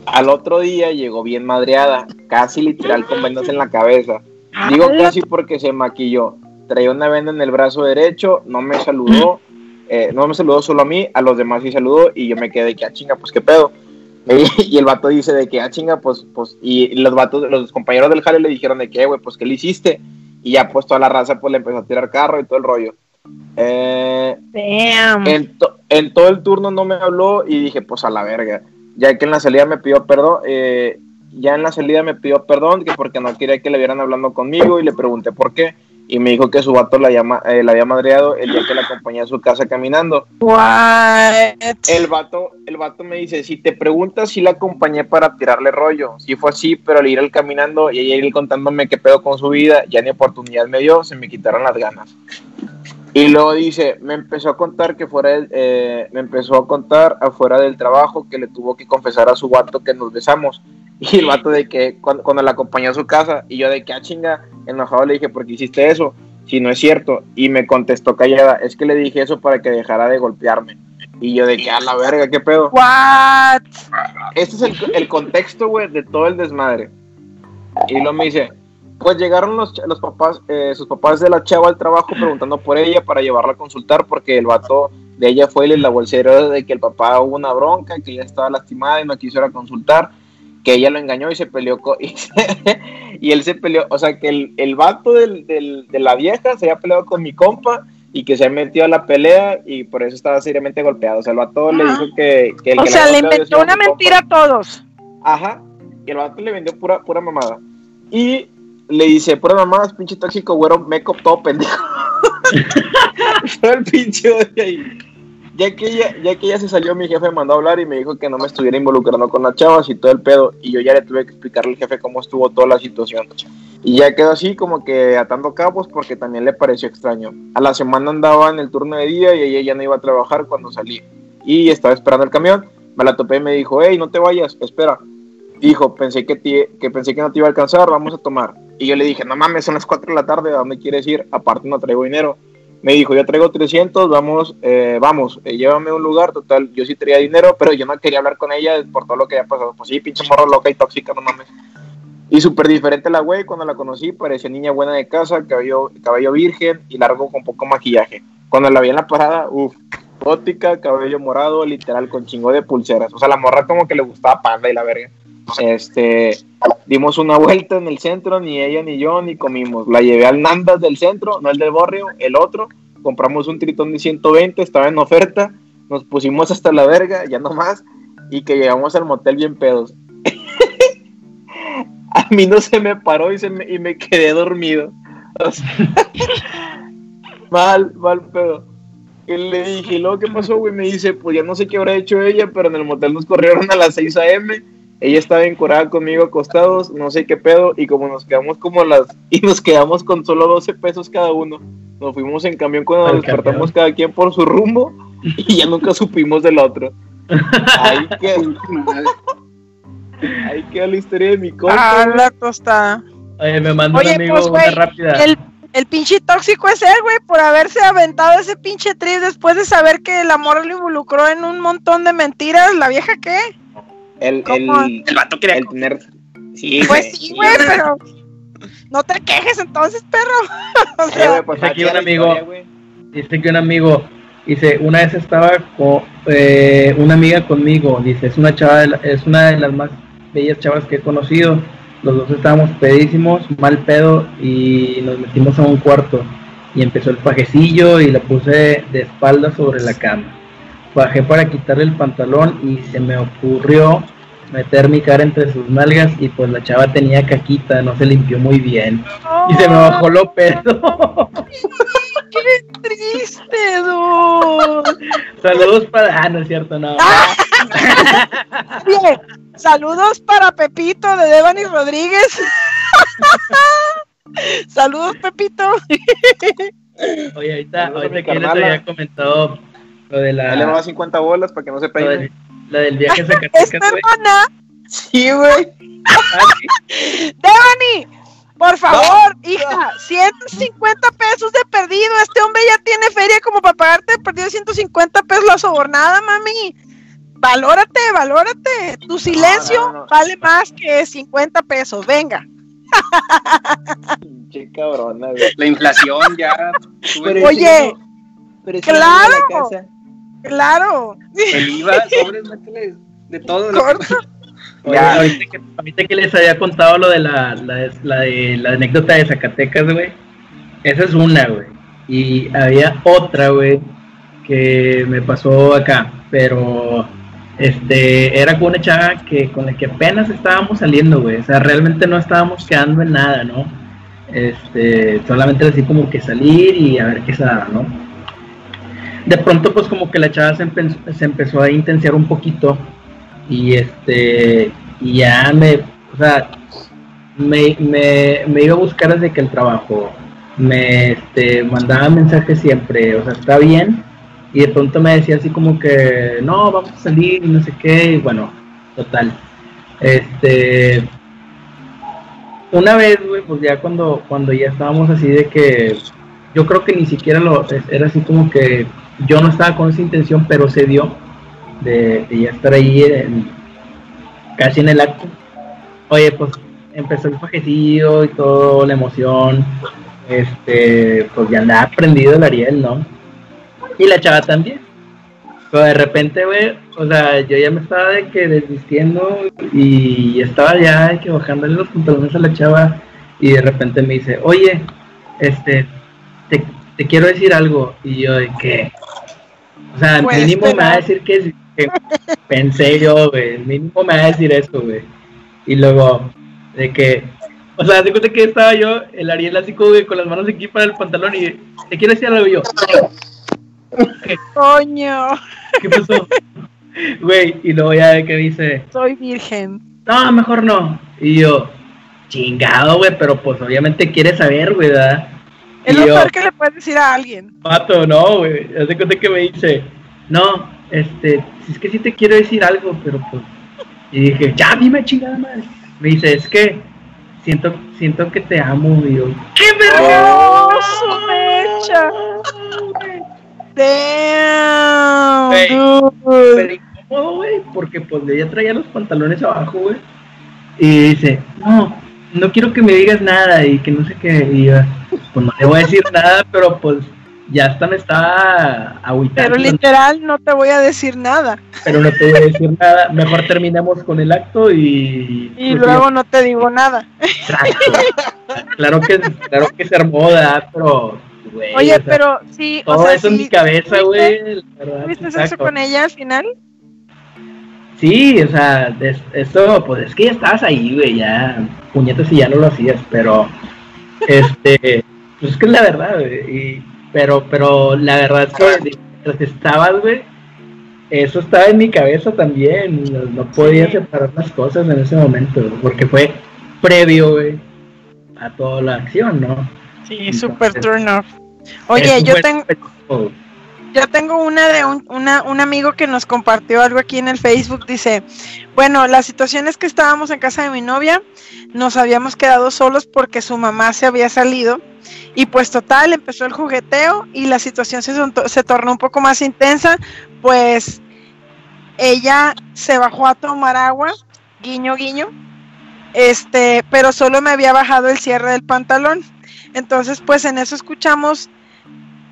Al otro día llegó bien madreada, casi literal con vendas en la cabeza. Digo casi porque se maquilló. Traía una venda en el brazo derecho, no me saludó, no me saludó solo a mí, a los demás sí saludó y yo me quedé que, ah, chinga, pues qué pedo. (laughs) Y el vato dice de que, ah, chinga, pues, pues, y los vatos, los compañeros del jale le dijeron de que, güey, pues, ¿qué le hiciste? Y ya, pues, toda la raza, pues, le empezó a tirar carro y todo el rollo. Eh, Damn. en, to- en todo el turno no me habló y dije, pues, a la verga. Ya que en la salida me pidió perdón, eh, ya en la salida me pidió perdón, que porque no quería que le vieran hablando conmigo y le pregunté por qué. Y me dijo que su vato la, llama, eh, la había madreado el día que la acompañé a su casa caminando. What? El vato, el vato me dice, si te preguntas si la acompañé para tirarle rollo, si fue así, pero al ir él caminando y ella ir contándome qué pedo con su vida, ya ni oportunidad me dio, se me quitaron las ganas. Y luego dice, me empezó a contar que fuera del- eh, me empezó a contar afuera del trabajo que le tuvo que confesar a su vato que nos besamos. (laughs) Y el vato de que cuando, cuando la acompañó a su casa, y yo de que, ah, chinga, enojado le dije, ¿por qué hiciste eso? Si no es cierto. Y me contestó callada, es que le dije eso para que dejara de golpearme. Y yo de que, a la verga, ¿qué pedo? What? Este es el, el contexto, güey, de todo el desmadre. Y luego me dice, pues llegaron los, los papás, eh, sus papás de la chava al trabajo preguntando por ella para llevarla a consultar porque el vato de ella fue y le lavó el cerebro de que el papá hubo una bronca, que ella estaba lastimada y no quiso ir a consultar, que ella lo engañó y se peleó con... (laughs) Y, y él se peleó, o sea, que el, el vato del, del- de la vieja se había peleado con mi compa y que se metió a la pelea y por eso estaba seriamente golpeado. O sea, el vato le dijo que... que el O que sea, le había inventó una compa. mentira a todos. Ajá. Y el vato le vendió pura, pura mamada. Y le dice, pura mamadas, pinche tóxico, güero, meco todo pendejo. (laughs) Todo el pinche. Ya que, ella, ya que ella se salió, mi jefe me mandó a hablar y me dijo que no me estuviera involucrando con las chavas y todo el pedo. Y yo ya le tuve que explicarle al jefe cómo estuvo toda la situación. Y ya quedó así como que atando cabos porque también le pareció extraño. A la semana andaba en el turno de día y ella ya no iba a trabajar cuando salí. Y estaba esperando el camión. Me la topé y me dijo, hey, no te vayas, espera. Dijo, pensé que, te- que pensé que no te iba a alcanzar, vamos a tomar. Y yo le dije, no mames, son las 4 de la tarde, ¿a dónde quieres ir? Aparte no traigo dinero. Me dijo, yo traigo 300, vamos, eh, vamos, eh, llévame a un lugar, total, yo sí traía dinero, pero yo no quería hablar con ella por todo lo que había pasado. Pues sí, pinche morro loca y tóxica, no mames. Y súper diferente la güey, cuando la conocí, parecía niña buena de casa, cabello, cabello virgen y largo con poco maquillaje. Cuando la vi en la parada, uff, gótica, cabello morado, literal, con chingo de pulseras. O sea, la morra como que le gustaba panda y la verga. Este, dimos una vuelta en el centro, ni ella ni yo ni comimos. La llevé al Nandas del centro, no el del barrio, el otro. Compramos un tritón de 120, estaba en oferta. Nos pusimos hasta la verga, ya no más. Y que llegamos al motel bien pedos. (laughs) A mí no se me paró y, se me, y me quedé dormido. O sea, (laughs) mal, mal pedo. Y le dije, ¿y luego qué pasó, güey? Me dice, pues ya no sé qué habrá hecho ella, pero en el motel nos corrieron a las 6 a.m. Ella estaba encorada conmigo acostados, no sé qué pedo, y como nos quedamos como las... (laughs) Y nos quedamos con solo 12 pesos cada uno. Nos fuimos en camión cuando nos despertamos cada quien por su rumbo (laughs) y ya nunca supimos del otro. Ahí quedó, ahí quedó la historia de mi compa. Ah, la tostada. Oye, me mandó Oye, un amigo pues, una rápida. El, el pinche tóxico es él, güey, por haberse aventado ese pinche trip después de saber que el amor lo involucró en un montón de mentiras. ¿La vieja qué? El, el, El vato quería. el tener... Sí, Pues sí, güey, pero no te quejes entonces, perro. (laughs) o Eh, pues Dice aquí un amigo. historia. Dice que un amigo, dice, una vez estaba con eh, una amiga conmigo, dice, es una chava, de la- es una de las más bellas chavas que he conocido. Los dos estábamos pedísimos, mal pedo, y nos metimos a un cuarto. Y empezó el pajecillo y la puse de espalda sobre la cama. Bajé para quitarle el pantalón y se me ocurrió meter mi cara entre sus nalgas y pues la chava tenía caquita, no se limpió muy bien. Y se me bajó lo pedo. (laughs) ¡Qué triste, dude! Saludos para... Ah, no es cierto, no. (laughs) Bien, saludos para Pepito de Devani Rodríguez. (laughs) saludos, Pepito. Oye, ahorita, ahorita que les había comentado lo de la... Dale más 50 bolas para que no se lo peine. del, lo del viaje a Es Zacatecas, tu güey. hermana. Sí, güey. Ah. Devani, por favor, hija, 150 pesos de perdido. Este hombre ya tiene feria como para pagarte de perdido 150 pesos la sobornada, mami. Valórate, valórate. Tu silencio no, no. vale más que 50 pesos. Venga. Pinche cabrona, güey. La inflación ya. Oye, no ¡claro! Claro. el IVA, sobres, métele de todo. Corto. Oye, Ya. ahorita, que, ahorita que les había contado lo de la, la, la de, la anécdota de Zacatecas, güey. Esa es una, güey. Y había otra, güey, que me pasó acá. Pero, este, era con una chava que, con la que apenas estábamos saliendo, güey. O sea, realmente no estábamos quedando en nada, ¿no? Este, solamente así como que salir y a ver qué se daba, ¿no? De pronto, pues como que la chava se, empe- se empezó a intensiar un poquito y este y ya me o sea me, me, me iba a buscar desde que el trabajo. Me este, mandaba mensajes siempre o sea está bien. Y de pronto me decía así como que no vamos a salir y no sé qué y bueno total. Este una vez güey pues ya cuando cuando ya estábamos así de que yo creo que ni siquiera lo era así como que yo no estaba con esa intención pero se dio de, ya estar ahí en- casi en el acto. Oye, pues empezó el fajecillo y todo, la emoción. Este, pues ya andaba prendido el Ariel, ¿no? Y la chava también. Pero de repente, güey, o sea, yo ya me estaba de que desvistiendo y estaba ya de que bajándole los pantalones a la chava y de repente me dice, oye, este, te, te quiero decir algo. Y yo, ¿de qué? O sea, Puedes mínimo me va a decir que, que pensé yo, güey, mínimo me va a decir eso, güey. Y luego, de que, o sea, de cuenta que estaba yo, el Ariel así como que con las manos aquí para el pantalón y te quiero decir algo y yo. Coño, ¿Qué pasó? Güey, y luego ya de que dice, soy virgen. no, mejor no. Y yo, chingado, güey, pero pues obviamente quiere saber, güey, ¿verdad? Es lo peor que le puedes decir a alguien. Pato, no, güey. Haz de cuenta que me dice, no, este, si es que sí te quiero decir algo, pero pues. Y dije, ya, dime chingada madre. Me dice, es que siento, siento que te amo, y yo, ¡qué ¡Oh, verga! su mecha! Damn, dude. Pero incómodo, güey, porque pues ella traía los pantalones abajo, güey. Y dice, no, no quiero que me digas nada y que no sé qué. Y yo, pues no le voy a decir nada, pero pues ya hasta me estaba agüitando. Pero literal no te voy a decir nada. pero no te voy a decir nada. Mejor terminemos con el acto y. Y luego no te digo nada. Claro que claro que se armó, ¿verdad? Pero, güey. Oye, o sea, pero sí, o Todo sea, eso en sí, mi cabeza, ¿tuviste- güey. la verdad, ¿Tuviste sí, sexo saco. con ella al final? Sí, o sea, es- eso, pues es que ya estabas ahí, güey, ya, puñetas y ya no lo hacías, pero, este, pues es que es la verdad, güey, y- pero, pero la verdad es que mientras estabas, güey, eso estaba en mi cabeza también, no, no podía Sí. separar las cosas en ese momento, güey, porque fue previo, güey, a toda la acción, ¿no? Sí, Entonces, super turn off. Oye, yo tengo, yo tengo una de un, una, un amigo que nos compartió algo aquí en el Facebook. Dice, bueno, la situación es que estábamos en casa de mi novia, nos habíamos quedado solos porque su mamá se había salido y pues total, empezó el jugueteo y la situación se, se tornó un poco más intensa, pues ella se bajó a tomar agua, guiño, guiño, este, pero solo me había bajado el cierre del pantalón. Entonces, pues en eso escuchamos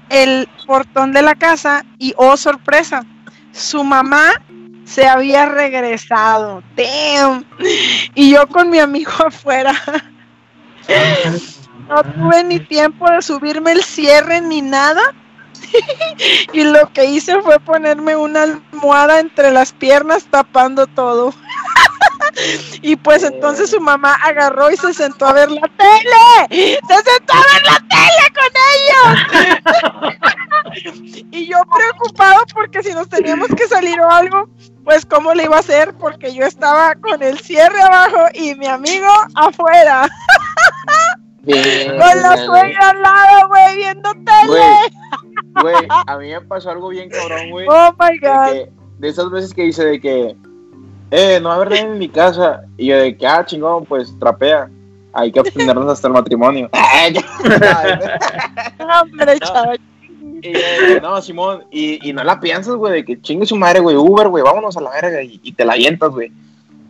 el portón de la casa y oh sorpresa, su mamá se había regresado. Damn. Y yo con mi amigo (laughs) afuera. No tuve ni tiempo de subirme el cierre ni nada. (laughs) Y lo que hice fue ponerme una almohada entre las piernas tapando todo. Y pues entonces su mamá agarró y se sentó a ver la tele. Se sentó a ver la tele con ellos. (laughs) y yo preocupado porque si nos teníamos que salir o algo, pues cómo le iba a hacer porque yo estaba con el cierre abajo y mi amigo afuera. (laughs) con la suegra al lado, güey, viendo tele. Güey, (laughs) a mí me pasó algo bien cabrón, güey. Oh my god. De, de esas veces que dice de que, eh, no va a haber nadie en mi casa. Y yo de que, ah, chingón, pues trapea. Hay que abstenernos hasta el matrimonio. (laughs) (laughs) Hombre, chaval. Y yo de que, no, Simón, y, y no la piensas, güey, de que chingue su madre, güey, Uber, güey, vámonos a la verga y, y te la avientas, güey.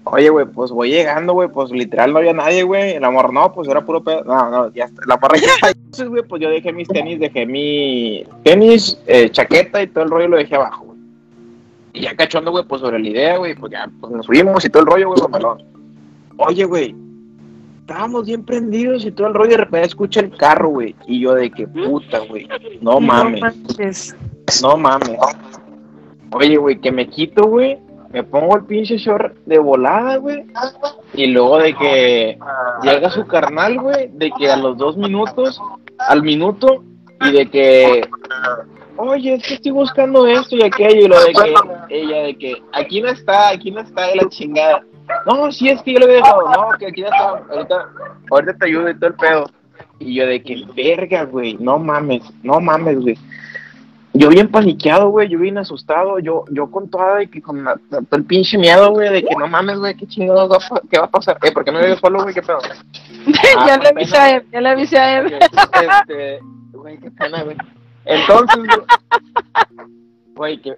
Oye, güey, pues voy llegando, güey, pues literal no había nadie, güey. El amor no, pues era puro pedo. No, no, ya está. La está. Entonces, (laughs) güey, pues yo dejé mis tenis, dejé mi tenis, eh, chaqueta y todo el rollo lo dejé abajo. Y ya cachondo, güey, pues sobre la idea, güey, pues ya pues nos subimos y todo el rollo, güey, mamalón. Oye, güey, estábamos bien prendidos y todo el rollo y de repente escucha el carro, güey. Y yo de que puta, güey. No mames. No mames. Oye, güey, que me quito, güey. Me pongo el pinche short de volada, güey. Y luego de que llega su carnal, güey. De que a los dos minutos, al minuto, y de que. Oye, es que estoy buscando esto y aquello. Y lo de que. Ella de que. Aquí no está, aquí no está, de la chingada. No, sí es que yo lo había dejado. No, que aquí no está. Ahorita, ahorita te ayudo y todo el pedo. Y yo de que, verga, güey. No mames, no mames, güey yo bien paniqueado, güey, yo bien asustado, yo, yo con toda de que con la- todo el pinche miedo, güey, de que no mames, güey, qué chingados va, a qué va a pasar, eh, ¿por qué me veo solo, güey, qué pedo? (laughs) ya le avisé a él, ya le avisé a él. Este, güey, qué pena, güey. Entonces, güey, que,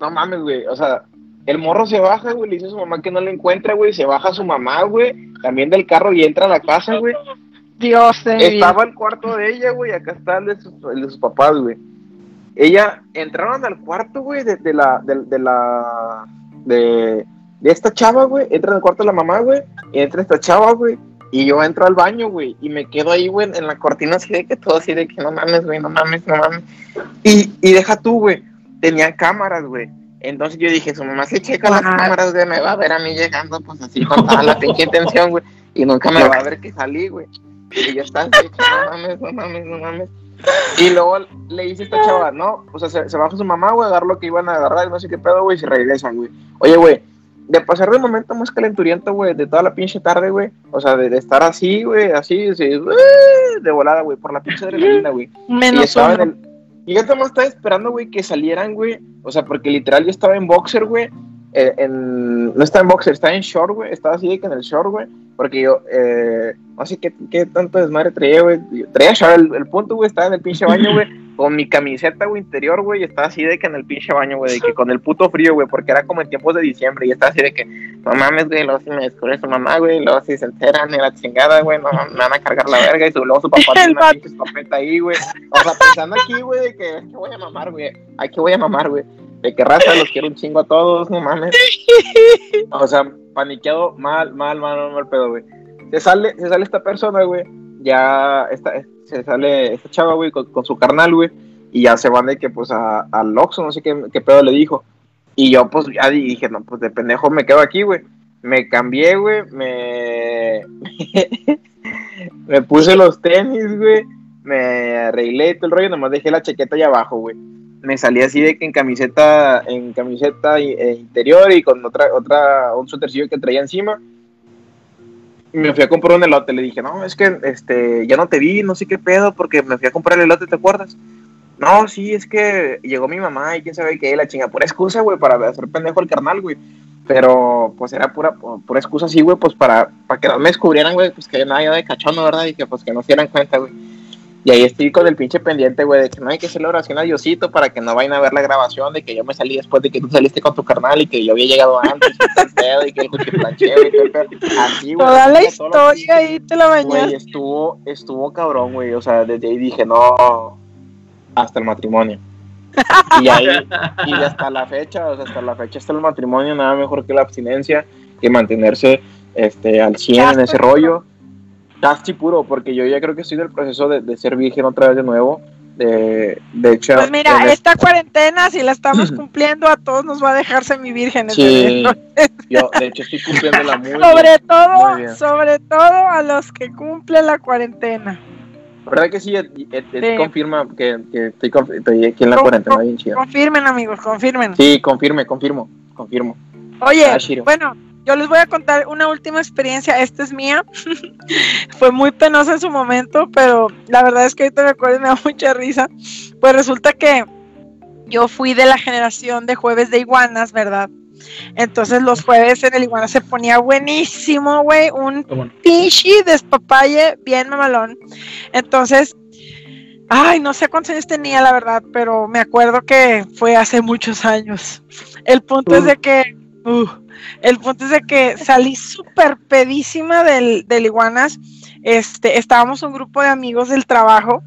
no mames, güey, o sea, el morro se baja, güey, le dice a su mamá que no le encuentra, güey, se baja su mamá, güey, también del carro y entra a la casa, güey, Dios estaba el cuarto de ella, güey, acá está el de sus, el de sus papás, güey. Ella, entraron al cuarto, güey, de, de la, de, de la, de, de esta chava, güey, entra al cuarto de la mamá, güey, y entra esta chava, güey, y yo entro al baño, güey, y me quedo ahí, güey, en la cortina así de que todo así de que no mames, güey, no mames, no mames. Y, y deja tú, güey, tenía cámaras, güey. Entonces yo dije, su mamá se checa las cámaras, güey, me va a ver a mí llegando, pues así con toda la pinche intención, güey, y nunca me va a ver que salí, güey. Y yo estaba así, no mames, no mames, no mames. Y luego le dice esta chava, no, o sea, se, se baja su mamá, güey, a agarrar lo que iban a agarrar, no sé qué pedo, güey, y se regresan, güey. Oye, güey, de pasar del momento más calenturiento, güey, de toda la pinche tarde, güey, o sea, de, de estar así, güey, así, así, de volada, güey, por la pinche adrenalina, güey. Y Menos estaba en el. Y yo también estaba esperando, güey, que salieran, güey. O sea, porque literal yo estaba en boxer, güey. eh, en, no estaba en boxer, estaba en short, güey. Estaba así de que en el short, güey. Porque yo, eh, no sé qué, qué tanto desmadre traía, güey. Traía short, el, el punto, güey, estaba en el pinche baño, güey. Con mi camiseta, güey, interior, güey. Y estaba así de que en el pinche baño, güey. De que (laughs) con el puto frío, güey. Porque era como en tiempos de diciembre. Y estaba así de que, no mames, güey. Luego si me descubre su mamá, güey. Luego si se enteran, y la chingada, güey. No, me van a cargar la (laughs) verga. Y su- luego su papá tiene una pinche escopeta ahí, güey. O sea, pensando aquí, güey, de que, que voy a mamar, güey. Aquí voy a mamar, güey. De que raza los quiero un chingo a todos, no mames. (laughs) O sea, paniqueado, mal, mal, mal, mal, mal pedo, güey. Se sale, se sale esta persona, güey. Ya esta, se sale esta chava, güey, con, su carnal, güey. Y ya se van de que, pues, a- al Oxxo, no sé qué, qué pedo le dijo. Y yo, pues, ya dije, no, pues, de pendejo me quedo aquí, güey. Me cambié, güey, me... (laughs) me puse los tenis, güey. Me arreglé todo el rollo, nomás dejé la chaqueta allá abajo, güey. Me salí así de que en camiseta, en camiseta eh, interior y con otra, otra, un suétercillo que traía encima. Me fui a comprar un elote. Le dije, no, es que este, ya no te vi, no sé qué pedo, porque me fui a comprar el elote, ¿te acuerdas? No, sí, es que llegó mi mamá y quién sabe qué, la chinga, pura excusa, güey, para hacer pendejo al carnal, güey. Pero, pues era pura, pura excusa así, güey, pues para, para que no me descubrieran, güey, pues que nada de cachondo, ¿verdad? Y que pues que no se dieran cuenta, güey. Y ahí estoy con el pinche pendiente, güey, de que no hay que hacer la oración a Diosito para que no vayan a ver la grabación de que yo me salí después de que tú saliste con tu carnal y que yo había llegado antes y el pedo y que el cuchiplancheo y todo el pedo. Así, güey. Toda la historia ahí te la Güey, bañaste. estuvo, estuvo cabrón, güey. O sea, desde ahí dije, no, hasta el matrimonio. Y ahí, y hasta la fecha, o sea, hasta la fecha, hasta el matrimonio, nada mejor que la abstinencia, que mantenerse este, al 100 en ese rollo. Casi puro, porque yo ya creo que estoy en el proceso de, de ser virgen otra vez de nuevo. De, de hecho, Pues mira, esta cuarentena, si la estamos cumpliendo, a todos nos va a dejar semivírgenes. Sí. yo, de hecho, estoy cumpliéndola muy (laughs) sobre bien. todo, muy bien. sobre todo a los que cumplen la cuarentena. ¿Verdad que sí? Ed, Ed- Ed Sí. confirma que, que estoy, estoy aquí en la Con- cuarentena bien. Confirmen, amigos, confirmen. Sí, confirme, confirmo, confirmo. Oye, Ah, bueno, yo les voy a contar una última experiencia. Esta es mía. (laughs) Fue muy penosa en su momento, pero la verdad es que ahorita me acuerdo y me da (laughs) mucha risa. Pues resulta que yo fui de la generación de jueves de iguanas, ¿verdad? Entonces los jueves en el iguana se ponía buenísimo, güey, un pinche despapalle bien mamalón. Entonces, ay, no sé cuántos años tenía, la verdad, pero me acuerdo que fue hace muchos años. El punto es Uh. de que, uh, el punto es de que salí súper pedísima del, del iguanas. Este, estábamos un grupo de amigos del trabajo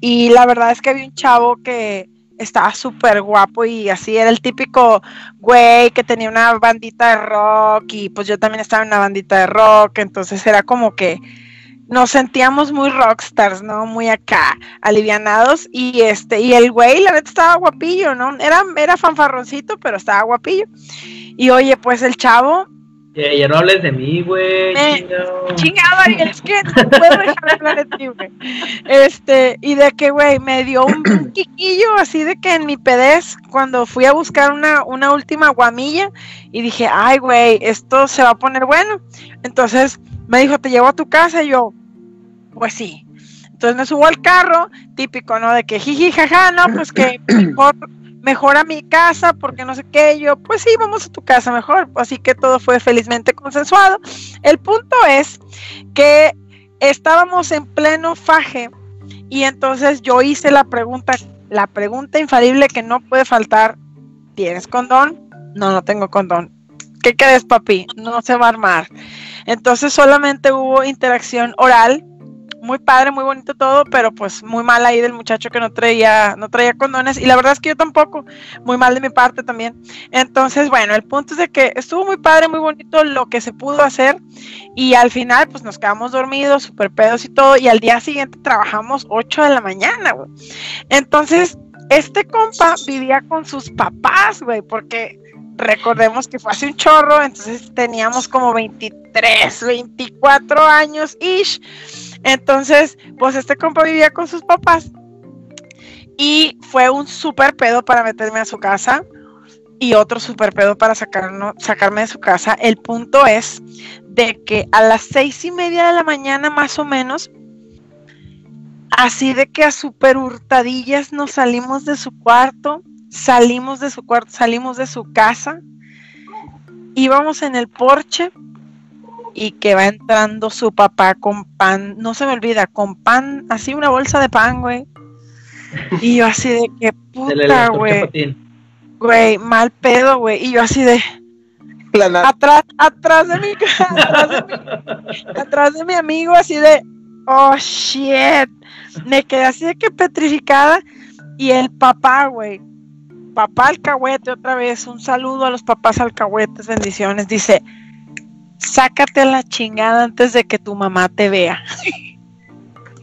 y la verdad es que había un chavo que estaba súper guapo y así era el típico güey que tenía una bandita de rock y pues yo también estaba en una bandita de rock, entonces era como que nos sentíamos muy rockstars, ¿no? Muy acá, alivianados y este, y el güey la neta estaba guapillo, ¿no? Era, era fanfarroncito, pero estaba guapillo. Y oye, pues el chavo, Ya, ya no hables de mí, güey. Eh, chingado. Ariel, es que no puedo dejar de hablar de ti, güey. Este, y de que, güey, me dio un, un (clears throat) quiquillo así de que en mi pedez, cuando fui a buscar una, una última guamilla, y dije, ay, güey, esto se va a poner bueno. Entonces me dijo, te llevo a tu casa, y yo, pues sí. Entonces me subo al carro, típico, ¿no? De que jiji, jaja, no, pues que (clears throat) mejor, mejor a mi casa, porque no sé qué, y yo, pues sí, vamos a tu casa mejor. Así que todo fue felizmente consensuado. El punto es que estábamos en pleno faje y entonces yo hice la pregunta, la pregunta infalible que no puede faltar, ¿tienes condón? No, no tengo condón. ¿Qué crees, papi? No se va a armar. Entonces solamente hubo interacción oral, muy padre, muy bonito todo, pero pues muy mal ahí del muchacho que no traía, no traía condones, y la verdad es que yo tampoco, muy mal de mi parte también. Entonces, bueno, el punto es de que estuvo muy padre, muy bonito lo que se pudo hacer, y al final, pues nos quedamos dormidos, super pedos y todo, y al día siguiente trabajamos 8 de la mañana, güey. Entonces, este compa vivía con sus papás, güey, porque recordemos que fue hace un chorro, entonces teníamos como 23, 24 años ish. Entonces, pues este compa vivía con sus papás y fue un super pedo para meterme a su casa y otro super pedo para sacarnos, sacarme de su casa. El punto es de que a las seis y media de la mañana más o menos, así de que a super hurtadillas nos salimos de su cuarto, salimos de su cuarto, salimos de su casa, íbamos en el porche y que va entrando su papá con pan, no se me olvida, con pan, así una bolsa de pan, güey. Y yo así de que puta, güey, güey, mal pedo, güey. Y yo así de, atrás, atrás de mi, (laughs) atrás de mi, atrás de mi amigo, así de, oh shit. Me quedé así de que petrificada. Y el papá, güey, papá alcahuete otra vez, un saludo a los papás alcahuetes, bendiciones. Dice, sácate la chingada antes de que tu mamá te vea. (laughs)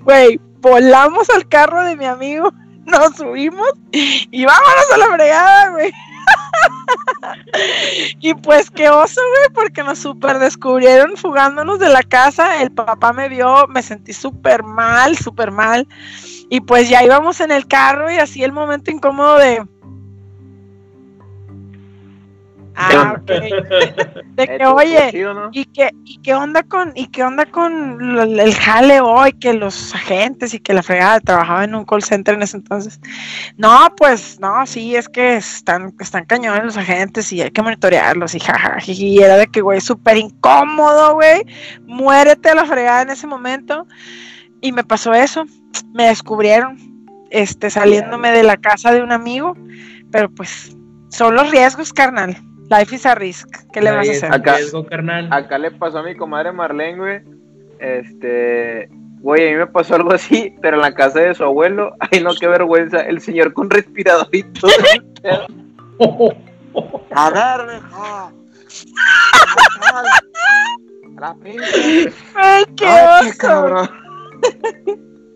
Güey, volamos al carro de mi amigo, (laughs) nos subimos y vámonos a la fregada, güey. (laughs) y pues qué oso, güey, porque nos super descubrieron fugándonos de la casa. El papá me vio, me sentí súper mal, súper mal. Y pues ya íbamos en el carro y así el momento incómodo de. Ah, ok. De (laughs) que, oye. ¿Y qué, ¿Y qué onda con, y qué onda con lo- el jale hoy? Que los agentes y que la fregada trabajaba en un call center en ese entonces. No, pues, no, sí, es que están, están cañones los agentes y hay que monitorearlos y jaja, jiji, y era de que, güey, súper incómodo, güey. Muérete a la fregada en ese momento. Y me pasó eso. Me descubrieron, este, saliéndome de la casa de un amigo. Pero pues, son los riesgos, carnal. Life is a risk. ¿Qué le vas a hacer? Acá- riesgo, carnal. Acá le pasó a mi comadre Marlene, güey. Este, güey, a mí me pasó algo así, pero en la casa de su abuelo. (laughs) Ay, no, qué vergüenza. El señor con respirador y todo. (laughs) A ver, mijo. La (laughs) pinche. ¡Ay, qué Ay, oso! cabrón.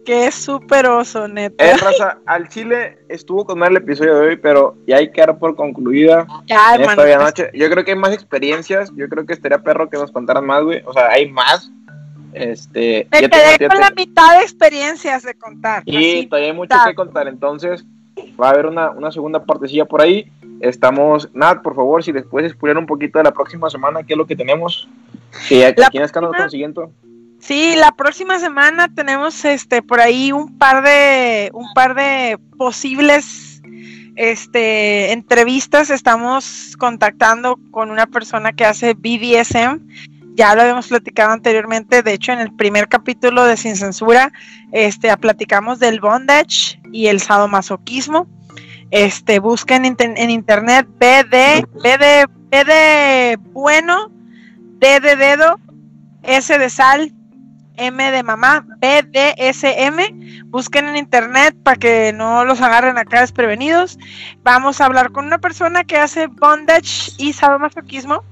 Qué súper oso, neta. Eh, raza, al Chile estuvo con el episodio de hoy, pero ya hay que dar por concluida Ya, esta noche. Yo creo que hay más experiencias. Yo creo que estaría perro que nos contaran más, güey. O sea, hay más. Este. Me quedé tengo- con la mitad de experiencias de contar. Y así. todavía hay mucho mitad. que contar. Entonces, va a haber una, una segunda partecilla por ahí. Estamos. Nat, por favor, si les puedes explicar un poquito de la próxima semana, qué es lo que tenemos. Que aquí en Escándalo próxima- consiguiendo. Sí, la próxima semana tenemos este por ahí un par de un par de posibles este entrevistas. Estamos contactando con una persona que hace BDSM. Ya lo habíamos platicado anteriormente, de hecho en el primer capítulo de Sin Censura, este platicamos del bondage y el sadomasoquismo. Este, busquen inter- en internet B de B de B de bueno, D de dedo, S de sal, M de mamá, BDSM. Busquen en internet para que no los agarren acá desprevenidos. Vamos a hablar con una persona que hace bondage y sadomasoquismo.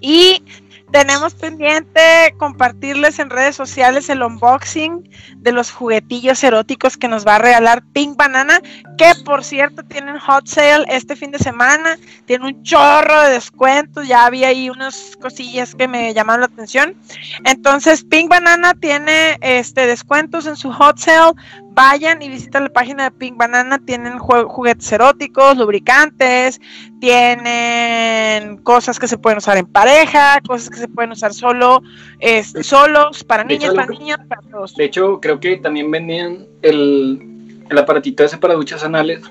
Y tenemos pendiente compartirles en redes sociales el unboxing de los juguetillos eróticos que nos va a regalar Pink Banana, que por cierto tienen hot sale este fin de semana, tiene un chorro de descuentos, ya había ahí unas cosillas que me llamaron la atención. Entonces, Pink Banana tiene este descuentos en su hot sale. Vayan y visiten la página de Pink Banana. Tienen juguetes eróticos, lubricantes, tienen cosas que se pueden usar en pareja, cosas que se pueden usar solo, este, solos, para niñas, hecho, para niños, para todos. De hecho, creo que también vendían el, el aparatito ese para duchas anales.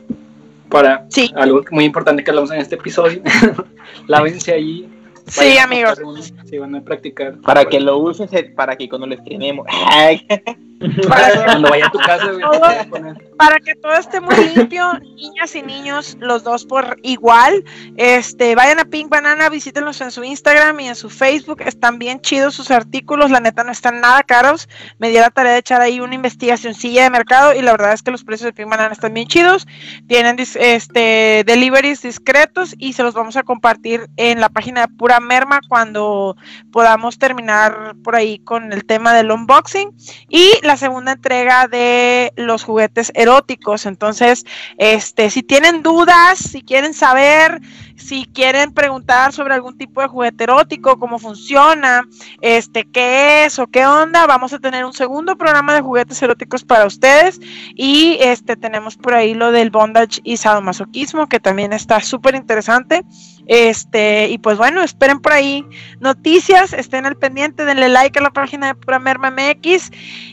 Para Sí, algo muy importante que hablamos en este episodio. (laughs) Lávense ahí. sí, amigos. comprar uno, Si van a practicar. Para que lo uses, eh, para que cuando lo estrenemos. (laughs) Para (laughs) que- Cuando vaya a tu casa, güey, te puedes poner- para que todo esté muy limpio, niñas y niños, los dos por igual. Este, vayan a Pink Banana, visítenlos en su Instagram y en su Facebook. Están bien chidos sus artículos, la neta no están nada caros. Me di la tarea de echar ahí una investigacioncilla de mercado y la verdad es que los precios de Pink Banana están bien chidos. Tienen este deliveries discretos y se los vamos a compartir en la página de Pura Merma cuando podamos terminar por ahí con el tema del unboxing y la segunda entrega de los juguetes eróticos. Entonces, este, si tienen dudas, si quieren saber, si quieren preguntar sobre algún tipo de juguete erótico, cómo funciona, este, qué es o qué onda, vamos a tener un segundo programa de juguetes eróticos para ustedes y este tenemos por ahí lo del bondage y sadomasoquismo que también está súper interesante. Este, y pues bueno, esperen por ahí noticias, estén al pendiente, denle like a la página de Pura Merma MX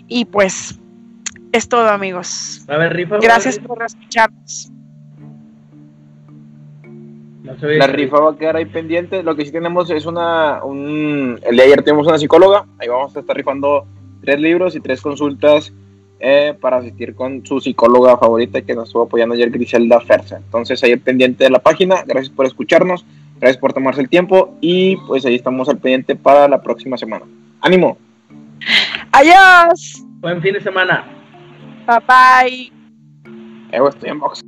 y pues es todo amigos. A rifa. Gracias por escucharnos. No. La rifa va a quedar ahí pendiente. Lo que sí tenemos es una. Un, el de ayer tenemos una psicóloga. Ahí vamos a estar rifando tres libros y tres consultas eh, para asistir con su psicóloga favorita que nos estuvo apoyando ayer, Griselda Ferza. Entonces, ahí pendiente de la página. Gracias por escucharnos. Gracias por tomarse el tiempo. Y pues ahí estamos al pendiente para la próxima semana. ¡Ánimo! Adiós. Buen fin de semana. Bye bye. Eh, estoy en box.